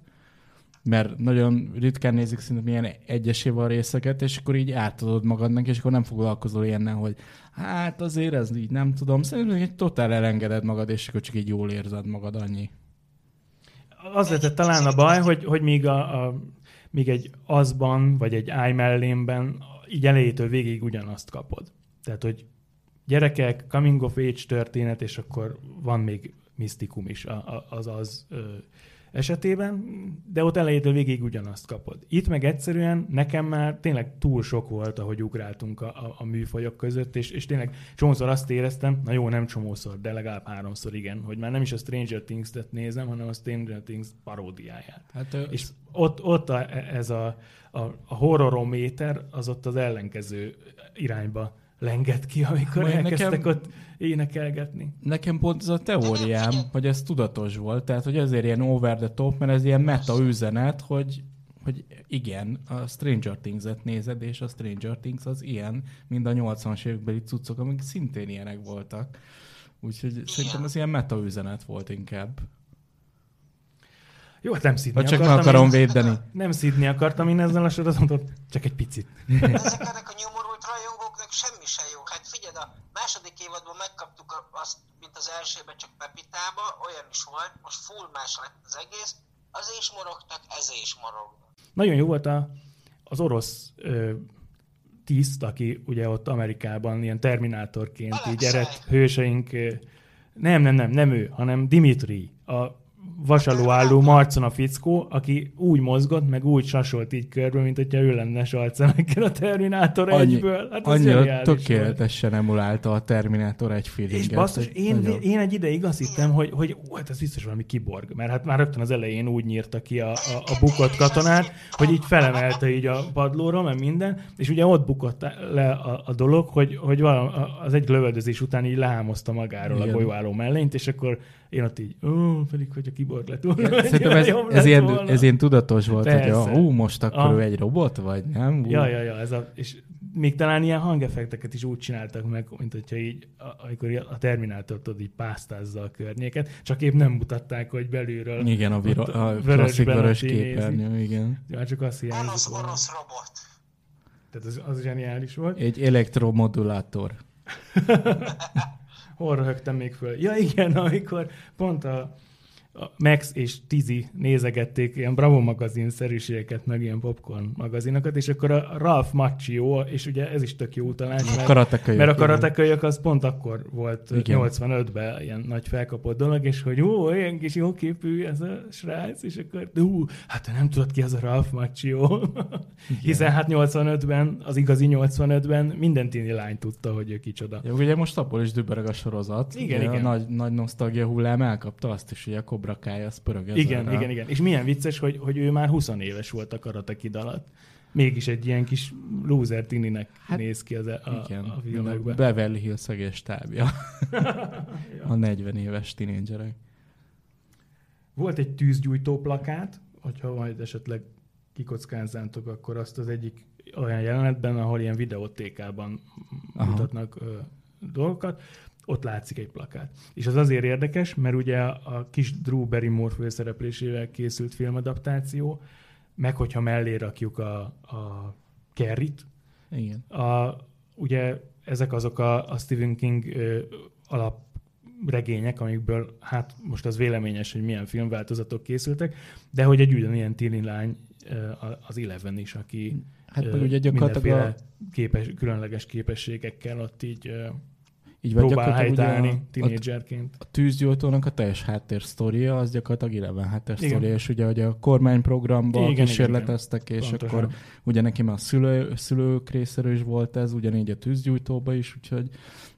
mert nagyon ritkán nézik szerintem ilyen egyesével részeket, és akkor így átadod magadnak, és akkor nem foglalkozol ilyennel, hogy hát azért ez így nem tudom. Szerintem egy totál elengeded magad, és akkor csak így jól érzed magad, annyi. Az lett talán a baj, hogy, hogy míg, a, a, míg egy azban, vagy egy ájmellénben így elejétől végig ugyanazt kapod. Tehát, hogy gyerekek, coming of age történet, és akkor van még misztikum is az az ö, esetében, de ott elejétől végig ugyanazt kapod. Itt meg egyszerűen nekem már tényleg túl sok volt, ahogy ugráltunk a, a, a műfajok között, és, és tényleg csomószor azt éreztem, na jó, nem csomószor, de legalább háromszor igen, hogy már nem is a Stranger Things-et nézem, hanem a Stranger Things paródiáját. Hát, És ott, ott a, ez a, a, a horrorométer az ott az ellenkező irányba lengett ki, amikor Majd elkezdtek nekem- ott énekelgetni. Nekem pont ez a teóriám, hogy ez tudatos volt, tehát hogy ezért ilyen over the top, mert ez ilyen meta üzenet, hogy, hogy igen, a Stranger Things-et nézed, és a Stranger Things az ilyen, mint a 80-as évekbeli cuccok, amik szintén ilyenek voltak. Úgyhogy szerintem ez ilyen meta üzenet volt inkább. Jó, hát nem szidni Vagy csak akartam. akarom én, védeni. nem szidni akartam én ezzel a sorozatot, csak egy picit. Ezeknek a nyomorult rajongóknak semmi se jó. Hát figyeld, a második évadban megkaptuk azt, mint az elsőben, csak Pepitába, olyan is volt, most full más lett az egész, az is morogtak, ez is morognak. Nagyon jó volt a, az orosz ö, tiszt, aki ugye ott Amerikában ilyen terminátorként így Alexei. eredt hőseink. Nem, nem, nem, nem ő, hanem Dimitri, a vasalóálló marcon a fickó, aki úgy mozgott, meg úgy sasolt így körbe, mint hogyha ő lenne Schwarzenegger a Terminátor Annyi- egyből. Hát Annyira zseniális volt. tökéletesen emulálta a Terminátor egy feelinget. És basszus, én, nagyon- én egy ideig azt hittem, hogy, hogy ó, hát ez biztos valami kiborg, mert hát már rögtön az elején úgy nyírta ki a, a, a bukott katonát, hogy így felemelte így a padlóra, meg minden, és ugye ott bukott le a, a dolog, hogy, hogy vala, az egy lövöldözés után így lehámozta magáról Igen. a golyóálló mellényt, és akkor én ott így, ó, pedig hogy a kiborg lett volna. [laughs] Szerintem ez, ez, ilyen, volna. ez ilyen tudatos volt, Persze. hogy ú, most akkor Ah. ő egy robot, vagy nem? Ú. Ja, ja, ja, ez a, és még talán ilyen hangeffekteket is úgy csináltak meg, mint hogyha így, a- amikor a Terminátort tudod, így pásztázza a környéket, csak épp nem mutatták, hogy belülről. Igen, a, viro, a klasszik vörös képernyő, igen. Már csak azt hiányzik volna. gonosz robot. Tehát az, az zseniális volt. Egy elektromodulátor. [laughs] Hol röhögtem még föl? Ja igen, [laughs] amikor pont a, Max és Tizi nézegették ilyen Bravo magazin szerűségeket, meg ilyen popcorn magazinokat, és akkor a Ralph Macchio, és ugye ez is tök jó utalás, mert, karatekölyök. mert a karatekölyök az pont akkor volt Igen. 85-ben ilyen nagy felkapott dolog, és hogy ó, ilyen kis jóképű ez a srác, és akkor ú, hát te nem tudod ki az a Ralph Macchio. Hiszen hát 85-ben, az igazi 85-ben minden tini lány tudta, hogy ő kicsoda. Ja, ugye most abból is dübörög a sorozat. Igen, ugye igen. A nagy, nagy nosztalgia hullám elkapta azt is, hogy a Cobra Kai az pörög Igen, rá. igen, igen. És milyen vicces, hogy, hogy ő már 20 éves volt a Karate Kid alatt. Mégis egy ilyen kis loser tininek hát, néz ki az a, a, Igen, a filmekben. Beverly Hills egész tábja. [laughs] A 40 éves tinédzserek. Volt egy tűzgyújtó plakát, hogyha majd esetleg kikockázzátok, akkor azt az egyik olyan jelenetben, ahol ilyen videótékában Aha. mutatnak ö, dolgokat, ott látszik egy plakát. És az azért érdekes, mert ugye a kis Drew Barrymore főszereplésével készült filmadaptáció, meg hogyha mellé rakjuk a, a Kerrit, Igen. a, ugye ezek azok a, a Stephen King ö, alapregények, amikből hát most az véleményes, hogy milyen filmváltozatok készültek, de hogy egy ugyanilyen tini lány az Eleven is, aki Hát ö, ugye gyakorlatilag a, képes, különleges képességekkel ott így így vagy próbál helytállni a, a, a tűzgyújtónak a teljes háttérsztoria, az gyakorlatilag Eleven háttérsztoria, Igen. és ugye hogy a kormányprogramban Igen, igen, kísérleteztek, és Pontosan. akkor ugye neki már a szülő, szülők részéről is volt ez, ugyanígy a tűzgyújtóba is, úgyhogy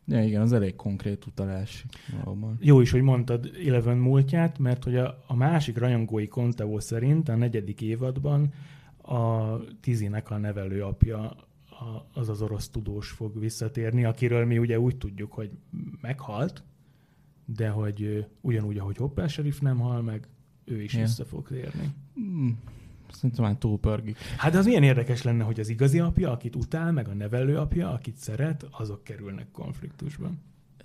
ja, igen, az elég konkrét utalás. Valóban. Jó is, hogy mondtad Eleven múltját, mert hogy a, a másik rajongói Contavo szerint a negyedik évadban a Tizinek a nevelő apja a, az az orosz tudós fog visszatérni, akiről mi ugye úgy tudjuk, hogy meghalt, de hogy ugyanúgy, ahogy Hopper Sheriff nem hal meg, ő is Igen. vissza fog térni. Hmm, szerintem már túl pörgik. Hát az milyen érdekes lenne, hogy az igazi apja, akit utál, meg a nevelő apja, akit szeret, azok kerülnek konfliktusban.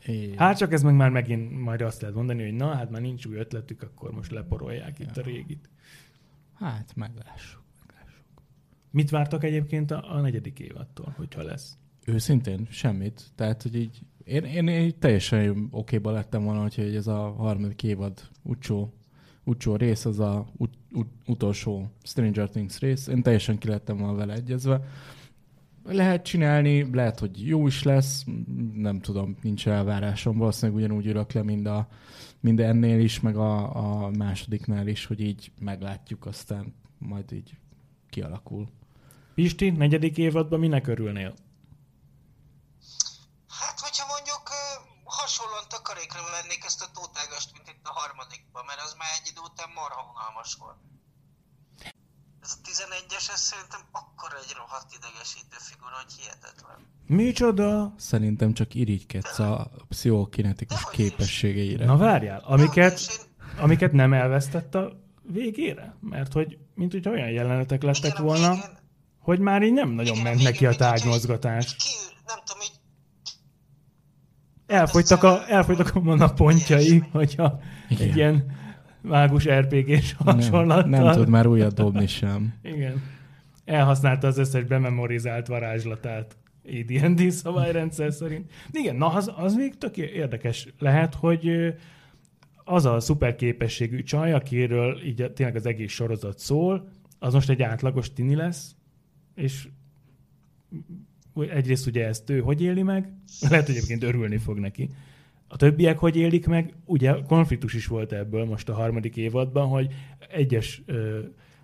É, Hát csak ez meg már megint majd azt lehet mondani, hogy na, hát már nincs új ötletük, akkor most leporolják itt a régit. hát meglássuk. Mit vártak egyébként a, a negyedik évadtól, hogyha lesz? Őszintén semmit. Tehát, hogy így én, én, én teljesen okéba lettem volna, hogyha így ez a harmadik évad utcsó, utcsó rész, az a ut, ut, utolsó Stranger Things rész. Én teljesen ki lettem volna vele egyezve. Lehet csinálni, lehet, hogy jó is lesz, nem tudom, nincs elvárásom. Valószínűleg ugyanúgy ülök le, mind, a, mind ennél is, meg a, a másodiknál is, hogy így meglátjuk, aztán majd így kialakul. Pisti, negyedik évadban minek örülnél? Hát, hogyha mondjuk hasonlóan takarékra vennék ezt a tótágast, mint itt a harmadikban, mert az már egy idő után marha unalmas volt. Ez a 11-es, ez szerintem akkor egy rohadt idegesítő figura, hogy hihetetlen. Micsoda? Szerintem csak irigykedsz a pszichokinetikus is. képességeire. Na várjál, amiket, én- amiket nem elvesztett a végére? Mert hogy, mint hogy olyan jelenetek lettek igen, volna, végén- hogy már így nem nagyon igen, ment neki a tárgymozgatás. így- így kiül- Nem tudom, így Elfogytak a, elfogytak a napontjai, hogyha Igen. egy ilyen mágus RPG-s nem, hasonlattal. nem tud már újat dobni sem. Igen. Elhasználta az összes bememorizált varázslatát AD&D szabályrendszer szerint. Igen, na az, az még tök érdekes lehet, hogy az a szuper képességű csaj, akiről így tényleg az egész sorozat szól, az most egy átlagos tini lesz, és egyrészt ugye ezt ő hogy éli meg, lehet, hogy egyébként örülni fog neki, a többiek hogy élik meg? Ugye konfliktus is volt ebből most a harmadik évadban, hogy egyes ö,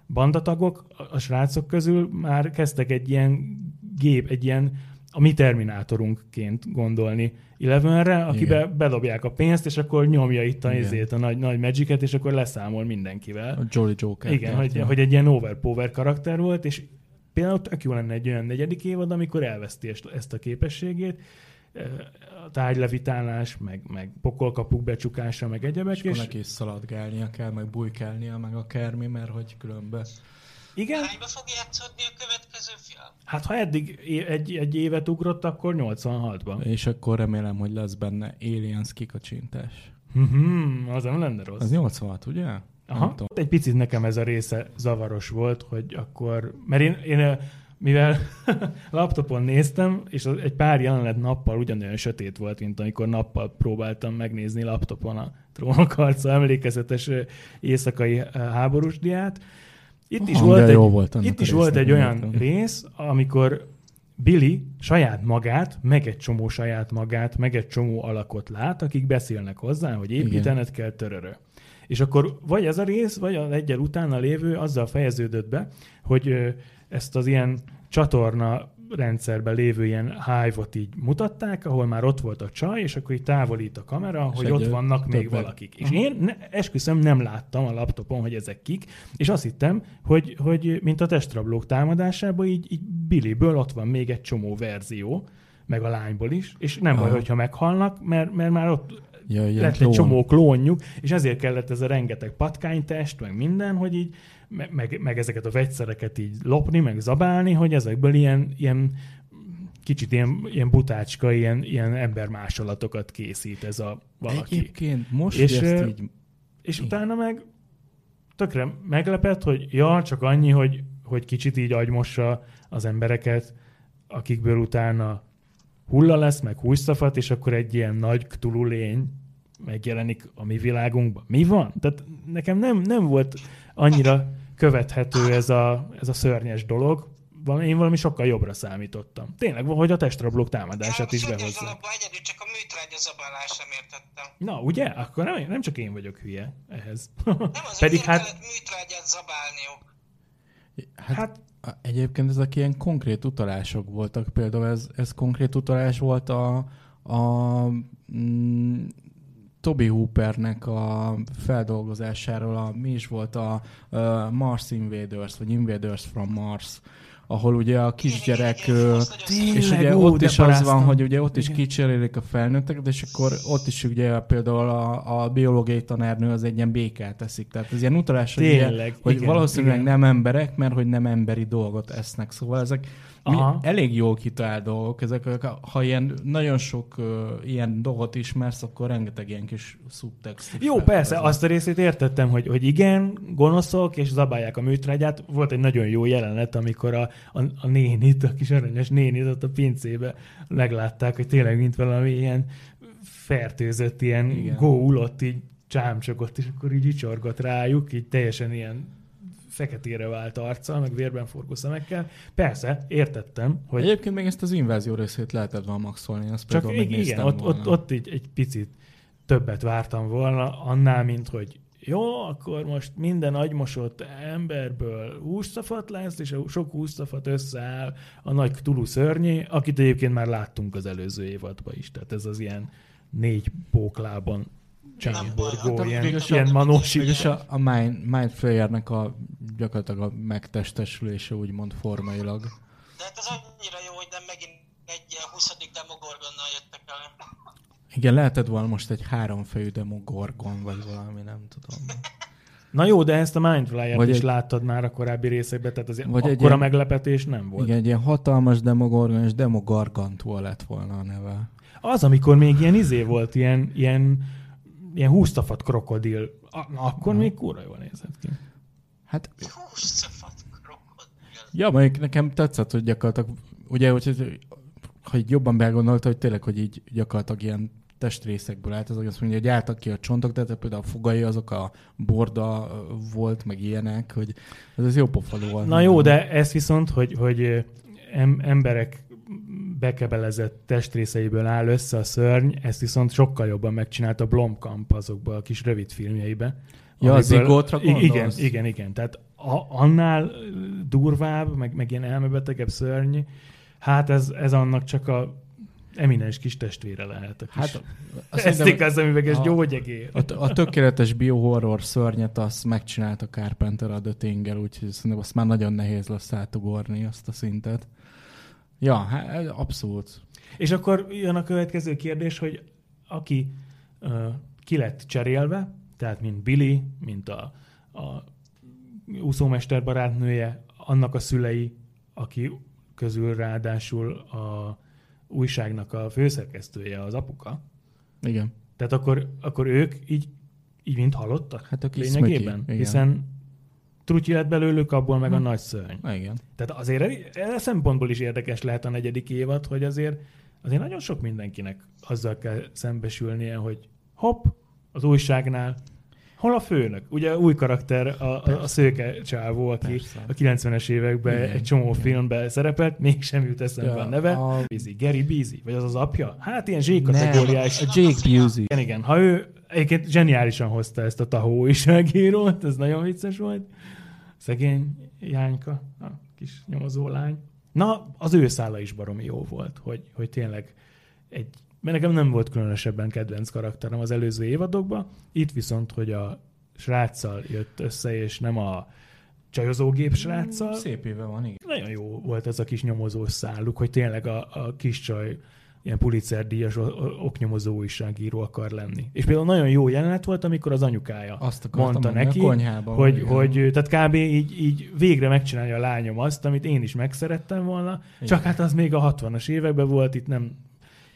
bandatagok, a srácok közül már kezdtek egy ilyen gép, egy ilyen a mi terminátorunkként gondolni Elevenre, akibe Igen. bedobják a pénzt, és akkor nyomja itt a, izét, a nagy, nagy Magicet, és akkor leszámol mindenkivel. A Jolly Joker. Igen, hogy, hogy egy ilyen overpower karakter volt, és például tök jó lenne egy olyan negyedik évad, amikor elveszti ezt a képességét, a tárgylevitálás, meg, meg pokolkapuk becsukása, meg egyebek. És, és akkor neki is szaladgálnia kell, meg bujkálnia, meg a kermi, mert hogy különben igen. Hányba fog játszódni a következő film? Hát ha eddig egy, egy évet ugrott, akkor 86-ban. És akkor remélem, hogy lesz benne Aliens kikacsintás. Mm-hmm, az nem lenne rossz. Az 86, ugye? Aha. Egy picit nekem ez a része zavaros volt, hogy akkor... Mert én, én mivel [laughs] laptopon néztem, és egy pár jelenet nappal ugyanolyan sötét volt, mint amikor nappal próbáltam megnézni laptopon a trónok harca emlékezetes éjszakai háborús diát, itt is, volt, egy, volt itt is volt egy olyan értem. rész, amikor Billy saját magát, meg egy csomó saját magát, meg egy csomó alakot lát, akik beszélnek hozzá, hogy építened Igen. kell törörö. És akkor vagy ez a rész, vagy az egyel utána lévő azzal fejeződött be, hogy ezt az ilyen csatorna rendszerben lévő ilyen hive-ot így mutatták, ahol már ott volt a csaj, és akkor így távolít a kamera, és hogy ott vannak még többen. valakik. És én ne, esküszöm nem láttam a laptopon, hogy ezek kik, és azt hittem, hogy, hogy mint a testrablók támadásában, így, így Billyből ott van még egy csomó verzió, meg a lányból is, és nem Aha. baj, hogyha meghalnak, mert, mert már ott ja, lett klón. egy csomó klónjuk, és ezért kellett ez a rengeteg patkánytest, meg minden, hogy így meg, meg ezeket a vegyszereket így lopni, meg zabálni, hogy ezekből ilyen, ilyen kicsit ilyen, ilyen butácska, ilyen, ilyen embermásolatokat készít ez a valaki. Egyébként most és, ezt így... És utána meg tökre meglepett, hogy ja, csak annyi, hogy, hogy kicsit így agymossa az embereket, akikből utána hulla lesz, meg húsztafat, és akkor egy ilyen nagy Cthulhu lény megjelenik a mi világunkban. Mi van? Tehát nekem nem, nem volt annyira követhető ez a, ez a szörnyes dolog. Én valami sokkal jobbra számítottam. Tényleg, hogy a testrablók támadását is behozza. egyedül csak a műtrágya zabálás sem értettem. Na, ugye? Akkor nem, nem csak én vagyok hülye ehhez. Nem az, Pedig hát... műtrágyát zabálniuk. Hát, hát egyébként ezek ilyen konkrét utalások voltak. Például ez, ez konkrét utalás volt a, a mm, Toby Hoopernek a feldolgozásáról, a, mi is volt a, a Mars Invaders, vagy Invaders from Mars, ahol ugye a kisgyerek, Tényleg, és ugye ó, ott is az van, hogy ugye ott is kicserélik a felnőtteket, és akkor ott is ugye például a, a biológiai tanárnő az egy ilyen békát teszik. Tehát ez ilyen utalás, hogy, ugye, hogy igen, valószínűleg igen. nem emberek, mert hogy nem emberi dolgot esznek. Szóval ezek Aha. Mi elég jól kitalált dolgok. Ezek, ha ilyen nagyon sok uh, ilyen dolgot ismersz, akkor rengeteg ilyen kis szubtext. Jó, persze, az azt a részét értettem, hogy, hogy igen, gonoszok, és zabálják a műtrágyát. Volt egy nagyon jó jelenet, amikor a, a, a nénit, a kis aranyos nénit ott a pincébe meglátták, hogy tényleg mint valami ilyen fertőzött, ilyen igen. góulott, így csámcsogott, és akkor így csorgott rájuk, így teljesen ilyen feketére vált arccal, meg vérben forgó szemekkel. Persze, értettem, hogy... Egyébként még ezt az invázió részét lehetett volna maxolni, azt Csak igen, ott, ott, ott így egy picit többet vártam volna, annál, mint hogy jó, akkor most minden agymosott emberből húsztafat lesz, és a sok húsztafat összeáll a nagy Tulu szörnyé, akit egyébként már láttunk az előző évadban is. Tehát ez az ilyen négy póklában csámborgó, hát ilyen, ilyen manós. És a, a Mind, Mind Flayer-nek a gyakorlatilag a megtestesülése úgymond formailag. De hát ez annyira jó, hogy nem megint egy ilyen 20. demogorgonnal jöttek el. Igen, lehetett volna most egy háromfejű demogorgon, vagy valami, nem tudom. Na jó, de ezt a Mindflyer-t is egy... láttad már a korábbi részekben, tehát azért vagy akkora egy ilyen... meglepetés nem volt. Igen, egy ilyen hatalmas demogorgon és demogargantua lett volna a neve. Az, amikor még ilyen izé volt, ilyen, ilyen ilyen húztafat krokodil, na, akkor még kúra jól nézett ki. Hát... Húztafat krokodil. Ja, mondjuk nekem tetszett, hogy gyakorlatilag, ugye, hogy, hogy jobban belgondolta, hogy tényleg, hogy így gyakorlatilag ilyen testrészekből állt, az azt mondja, hogy álltak ki a csontok, tehát például a fogai azok a borda volt, meg ilyenek, hogy ez az jó pofaló volt. Na jó, de ez viszont, hogy, hogy emberek bekebelezett testrészeiből áll össze a szörny, ezt viszont sokkal jobban megcsinálta Blomkamp azokban a kis rövid filmjeibe. Ja, a zigótra Igen, igen, igen. Tehát a, annál durvább, meg, meg ilyen elmebetegebb szörny, hát ez, ez annak csak a eminens kis testvére lehet. A kis hát, [laughs] ezt az üveges gyógyegér. A, a, tökéletes biohorror szörnyet azt megcsinálta Carpenter a The Tingle, úgyhogy szerintem azt már nagyon nehéz lesz átugorni azt a szintet. Ja, hát abszolút. És akkor jön a következő kérdés, hogy aki uh, ki lett cserélve, tehát mint Billy, mint a, a úszómester barátnője, annak a szülei, aki közül ráadásul a újságnak a főszerkesztője az apuka. Igen. Tehát akkor, akkor ők így, így mint halottak hát a lényegében? Smöki, hiszen Trutyi lett belőlük, abból meg hm. a nagy szörny. Igen. Tehát azért e szempontból is érdekes lehet a negyedik évad, hogy azért, azért nagyon sok mindenkinek azzal kell szembesülnie, hogy hopp, az újságnál Hol a főnök? Ugye új karakter a, a, a szőke csávó, aki Persze. a 90-es években igen, egy csomó igen. filmben szerepelt, mégsem jut eszembe ja, a neve. A... Busy, Gary Busy, vagy az az apja? Hát ilyen zsík-kategóriás. A Jake Busey. Igen, igen. Ha ő egyébként zseniálisan hozta ezt a tahó újságírót, ez nagyon vicces volt. Szegény Jányka, a kis nyomozó lány. Na, az ő szála is baromi jó volt, hogy, hogy tényleg egy mert nekem nem volt különösebben kedvenc karakterem az előző évadokban. Itt viszont, hogy a sráccal jött össze, és nem a csajozógép sráccal. Szép éve van, igen. Nagyon jó volt ez a kis nyomozó száluk, hogy tényleg a, a kis csaj ilyen Pulitzer díjas oknyomozó újságíró akar lenni. És például nagyon jó jelenet volt, amikor az anyukája azt mondta neki, konyhában, hogy, hogy, tehát kb. Így, így végre megcsinálja a lányom azt, amit én is megszerettem volna, igen. csak hát az még a 60-as években volt, itt nem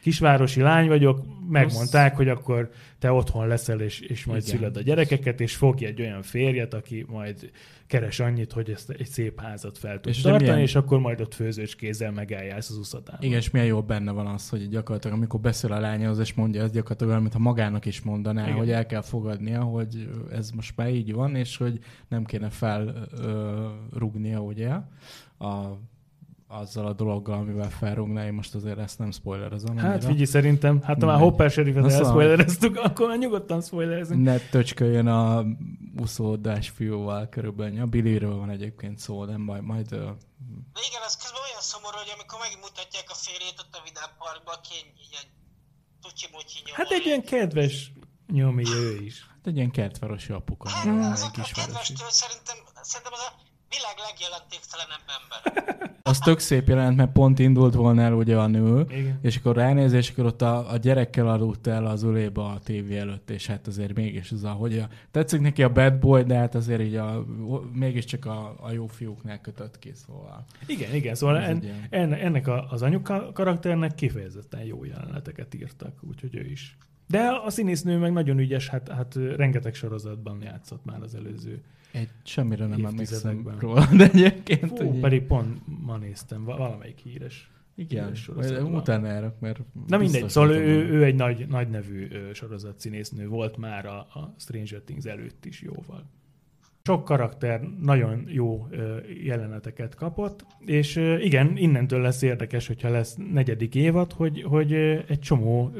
kisvárosi lány vagyok, megmondták, hogy akkor te otthon leszel, és, és majd Igen. szüled a gyerekeket, és fogj egy olyan férjet, aki majd keres annyit, hogy ezt egy szép házat fel tud és tartani, milyen... és akkor majd ott főzős kézzel megálljász az uszatában. Igen, és milyen jó benne van az, hogy gyakorlatilag amikor beszél a lányhoz, és mondja ezt gyakorlatilag, amit a magának is mondaná, Igen. hogy el kell fogadnia, hogy ez most már így van, és hogy nem kéne felrugnia, ugye, a azzal a dologgal, amivel felrúgná, én most azért ezt nem spoilerezem. Hát figyelj, szerintem, hát ha már Hopper Sheriffet elspoilereztük, akkor már nyugodtan spoilerezünk. Ne töcsköljön a uszódás fiúval körülbelül. A Billyről van egyébként szó, nem baj, majd... Uh... De igen, ez közben olyan szomorú, hogy amikor megmutatják a férjét ott a Vidám Parkban, aki ilyen tucsi Hát egy ilyen kedves nyomi ő is. Hát egy ilyen kertvárosi apuka. Hát, az a kedvestől szerintem, szerintem az a világ legjelentéktelenebb ember. [laughs] Az tök szép jelent, mert pont indult volna el ugye a nő, Igen. és akkor ránéz, és akkor ott a, a gyerekkel aludt el az ölébe a tévé előtt, és hát azért mégis az a, hogy a, tetszik neki a bad boy, de hát azért így a, mégiscsak a, a jó fiúknál kötött ki, szóval. Igen, igen, szóval en, en, ennek a, az anyuka karakternek kifejezetten jó jeleneteket írtak, úgyhogy ő is. De a színésznő meg nagyon ügyes, hát, hát rengeteg sorozatban játszott már az előző egy semmire nem emlékszem róla, de egyébként... Fú, ugye... pedig pont ma néztem, valamelyik híres. Igen, utána járok, mert... Na mindegy, szóval ő, ő egy nagy, nagy nevű sorozat színésznő volt már a, a Stranger Things előtt is jóval. Sok karakter nagyon jó jeleneteket kapott, és igen, innentől lesz érdekes, hogyha lesz negyedik évad, hogy, hogy egy csomó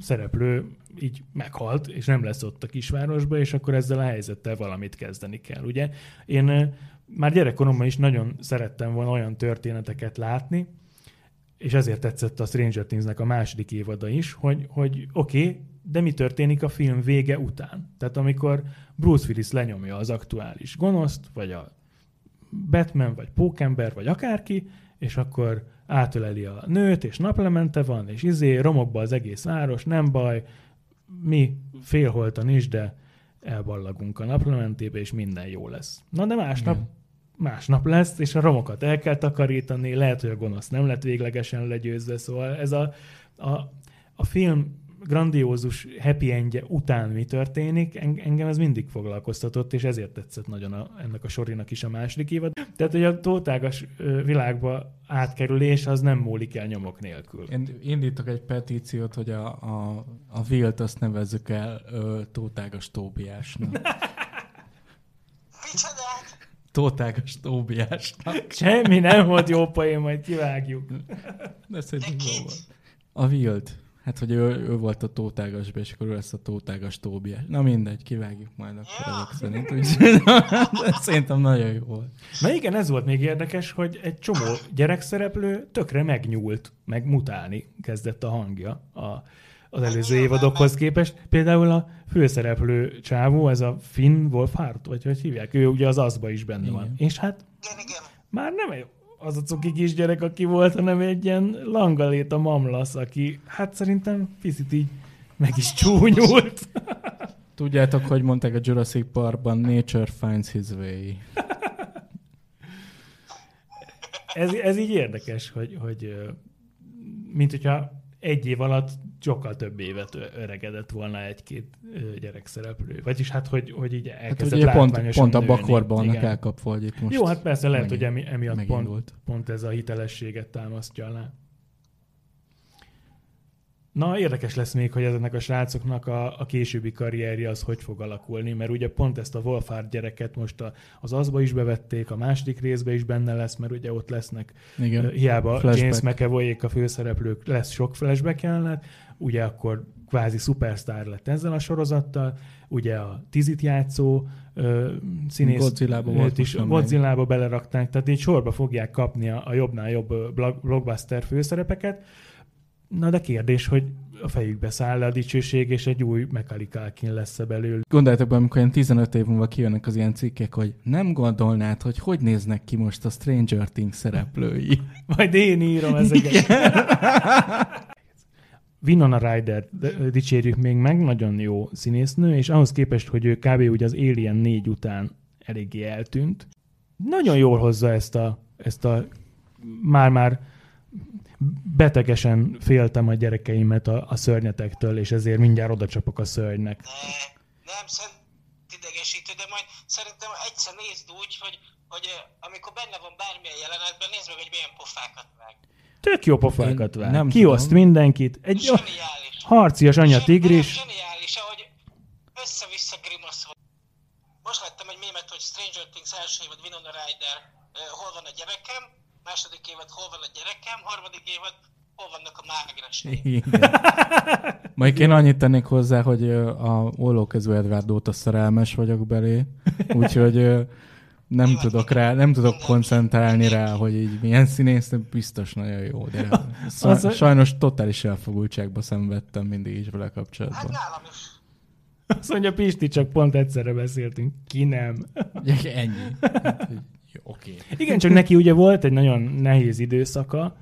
szereplő így meghalt, és nem lesz ott a kisvárosba, és akkor ezzel a helyzettel valamit kezdeni kell, ugye? Én már gyerekkoromban is nagyon szerettem volna olyan történeteket látni, és ezért tetszett a Stranger Things-nek a második évada is, hogy, hogy oké, okay, de mi történik a film vége után? Tehát amikor Bruce Willis lenyomja az aktuális gonoszt, vagy a Batman, vagy Pókember, vagy akárki, és akkor átöleli a nőt, és naplemente van, és izé, romokba az egész város, nem baj, mi félholtan is, de elballagunk a naplementébe, és minden jó lesz. Na de másnap, Igen. másnap lesz, és a romokat el kell takarítani, lehet, hogy a gonosz nem lett véglegesen legyőzve, szóval ez a, a, a film grandiózus happy endje után mi történik, engem ez mindig foglalkoztatott, és ezért tetszett nagyon a, ennek a sorinak is a második évad. Tehát, hogy a tótágas világba átkerülés az nem múlik el nyomok nélkül. Én indítok egy petíciót, hogy a, a, a Vilt azt nevezzük el ö, tótágas Tóbiásnak. [laughs] Tótágas Tóbiásnak. [laughs] Semmi nem volt jó poén, majd kivágjuk. De szerintem jó volt. A Wild. Hát, hogy ő, ő volt a tótágasban, és akkor ő lesz a tótágas Tóbiás. Na mindegy, kivágjuk majd akkor Ja. ezek szerint. Úgyhogy [laughs] szerintem nagyon jó volt. Na igen, ez volt még érdekes, hogy egy csomó gyerekszereplő tökre megnyúlt, meg mutálni kezdett a hangja a, az előző nyilván, évadokhoz képest. Például a főszereplő csávó, ez a Finn Wolfhard, vagy hogy hívják, ő ugye az azba is benne van. Igen. És hát Igen, igen. már nem egy- az a cuki kisgyerek, aki volt, hanem egy ilyen langalét a mamlasz, aki hát szerintem picit így meg is csúnyult. [laughs] Tudjátok, hogy mondták a Jurassic Parkban, nature finds his way. ez, ez így érdekes, hogy, hogy mint hogyha egy év alatt sokkal több évet öregedett volna egy-két ö, gyerekszereplő. Vagyis hát, hogy, hogy így Hát elkezdett ugye pont, pont abban a korban vannak Igen. elkapva, hogy itt most Jó, hát persze lehet, megint- hogy emi, emiatt pont, pont ez a hitelességet támasztja alá. Na, érdekes lesz még, hogy ezeknek a srácoknak a, a későbbi karrierje az hogy fog alakulni, mert ugye pont ezt a Wolfhard gyereket most a, az azba is bevették, a második részbe is benne lesz, mert ugye ott lesznek Igen. Ö, Hiába Flashback. James mcavoy a főszereplők, lesz sok flashback jelenet, ugye akkor kvázi szupersztár lett ezzel a sorozattal, ugye a tizit játszó ö, színész Godzilla-ba őt is Godzilla-ba belerakták, tehát így sorba fogják kapni a, a jobbnál jobb blockbuster főszerepeket. Na de kérdés, hogy a fejükbe száll a dicsőség, és egy új Mechalicalkin lesz belőle. Gondoljátok be, amikor ilyen 15 év múlva kijönnek az ilyen cikkek, hogy nem gondolnád, hogy hogy néznek ki most a Stranger Things szereplői. [laughs] Majd én írom ezeket. [laughs] Winona Ryder dicsérjük még meg, nagyon jó színésznő, és ahhoz képest, hogy ő kb. ugye az Alien 4 után eléggé eltűnt, nagyon jól hozza ezt a, ezt a már-már betegesen féltem a gyerekeimet a, a szörnyetektől, és ezért mindjárt oda csapok a szörnynek. Ne, nem szerint idegesítő, de majd szerintem egyszer nézd úgy, hogy, hogy amikor benne van bármilyen jelenetben, nézd meg, hogy milyen pofákat vág. Tök jó pofákat vág. nem Kioszt tudom. mindenkit. Egy Zseniális. harcias anya tigris. Zseni- Zseniális, ahogy össze-vissza grimaszol. Most láttam egy mémet, hogy Stranger Things első évad Winona Ryder, hol van a gyerekem, második évad hol van a gyerekem, harmadik évad hol vannak a mágnesek. Igen. [laughs] Majd én annyit tennék hozzá, hogy a ollókezű Edward óta szerelmes vagyok belé, úgyhogy nem Nyilván tudok rá, nem tudok koncentrálni rá, hogy így milyen színész, biztos nagyon jó, de szaj, Az- sajnos totális elfogultságba szenvedtem mindig is vele Hát kapcsolatban. nálam is. Azt mondja Pisti, csak pont egyszerre beszéltünk. Ki nem? Ennyi. Hát, hogy jó, Oké. Igen, csak neki ugye volt egy nagyon nehéz időszaka,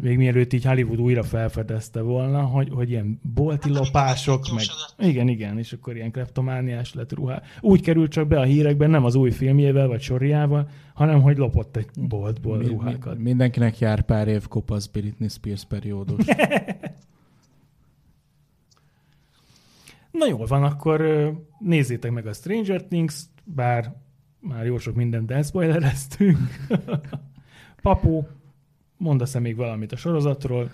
még mielőtt így Hollywood újra felfedezte volna, hogy, hogy ilyen bolti Hát, lopások, amikor meg... meggyógyosodott. Igen, igen, és akkor ilyen kleptomániás lett ruhá. Úgy került csak be a hírekben, nem az új filmjével vagy sorjával, hanem hogy lopott egy boltból Mi, mi, ruhákat. mindenkinek jár pár év kopasz Britney Spears periódus. [laughs] Na jól van, akkor nézzétek meg a Stranger Things, bár már jó sok mindent elspoilereztünk. Papu, mondasz-e még valamit a sorozatról?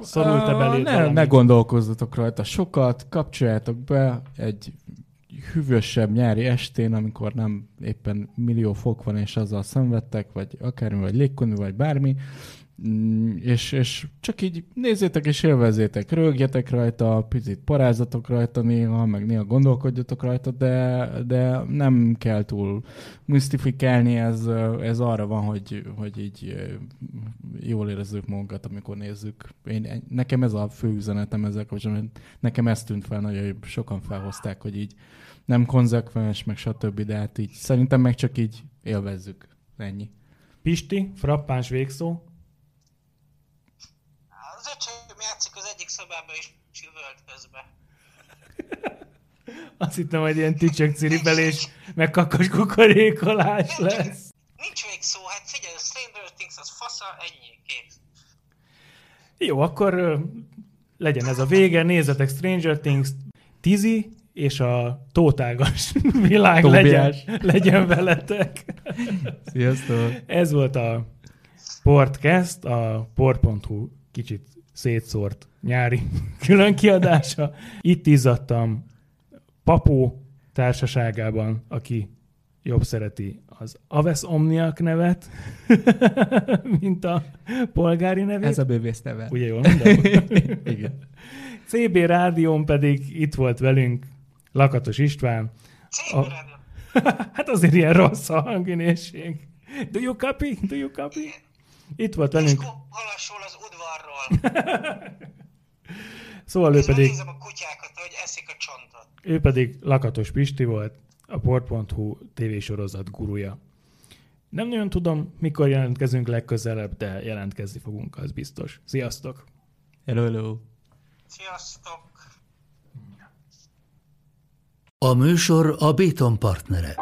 Szorult-e Á, beléd ne, valami? ne gondolkozzatok rajta sokat, kapcsoljátok be egy hűvösebb nyári estén, amikor nem éppen millió fok van, és azzal szenvedtek, vagy akármi, vagy légkondú, vagy bármi, Mm, és, és csak így nézzétek és élvezzétek, rögjetek rajta, picit parázatok rajta néha, meg néha gondolkodjatok rajta, de, de nem kell túl misztifikálni, ez, ez arra van, hogy, hogy így eh, jól érezzük magunkat, amikor nézzük. Én, nekem ez a fő üzenetem ezzel kapcsolatban, nekem ez tűnt fel nagyon, sokan felhozták, hogy így nem konzekvens, meg stb., de hát így szerintem meg csak így élvezzük. Ennyi. Pisti, frappáns végszó. Az öcsém játszik az egyik szobában is csüvölt közben. [laughs] Azt hittem, hogy ilyen tücsök ciripelés, meg kakas kukorékolás lesz. Nincs végszó, hát figyelj, a Stranger Things az fasza, ennyi, kész. Jó, akkor legyen ez a vége, nézzetek Stranger Things, Tizi és a tótágas [laughs] világ legyen, legyen veletek. Sziasztok! Ez volt a Portcast, a port.hu kicsit szétszórt nyári [laughs] különkiadása. Itt izzadtam Papó társaságában, aki jobb szereti az Aves Omniak nevet, [laughs] mint a polgári nevét. Ez a bővész neve. Ugye jól mondom? [laughs] Igen. CB Rádión pedig itt volt velünk Lakatos István. CB A-. Hát azért ilyen rossz a hangminőség. Do you copy? Do you copy? Itt volt velünk, halasol az udvarról. [laughs] szóval ő Közben pedig, nézem a kutyákat, hogy eszik a csontot. ő pedig Lakatos Pisti volt, a port.hu tévésorozat gurúja. Nem nagyon tudom, mikor jelentkezünk legközelebb, de jelentkezni fogunk, az biztos. Sziasztok! Hello, hello. Sziasztok! A műsor a Béton partnere.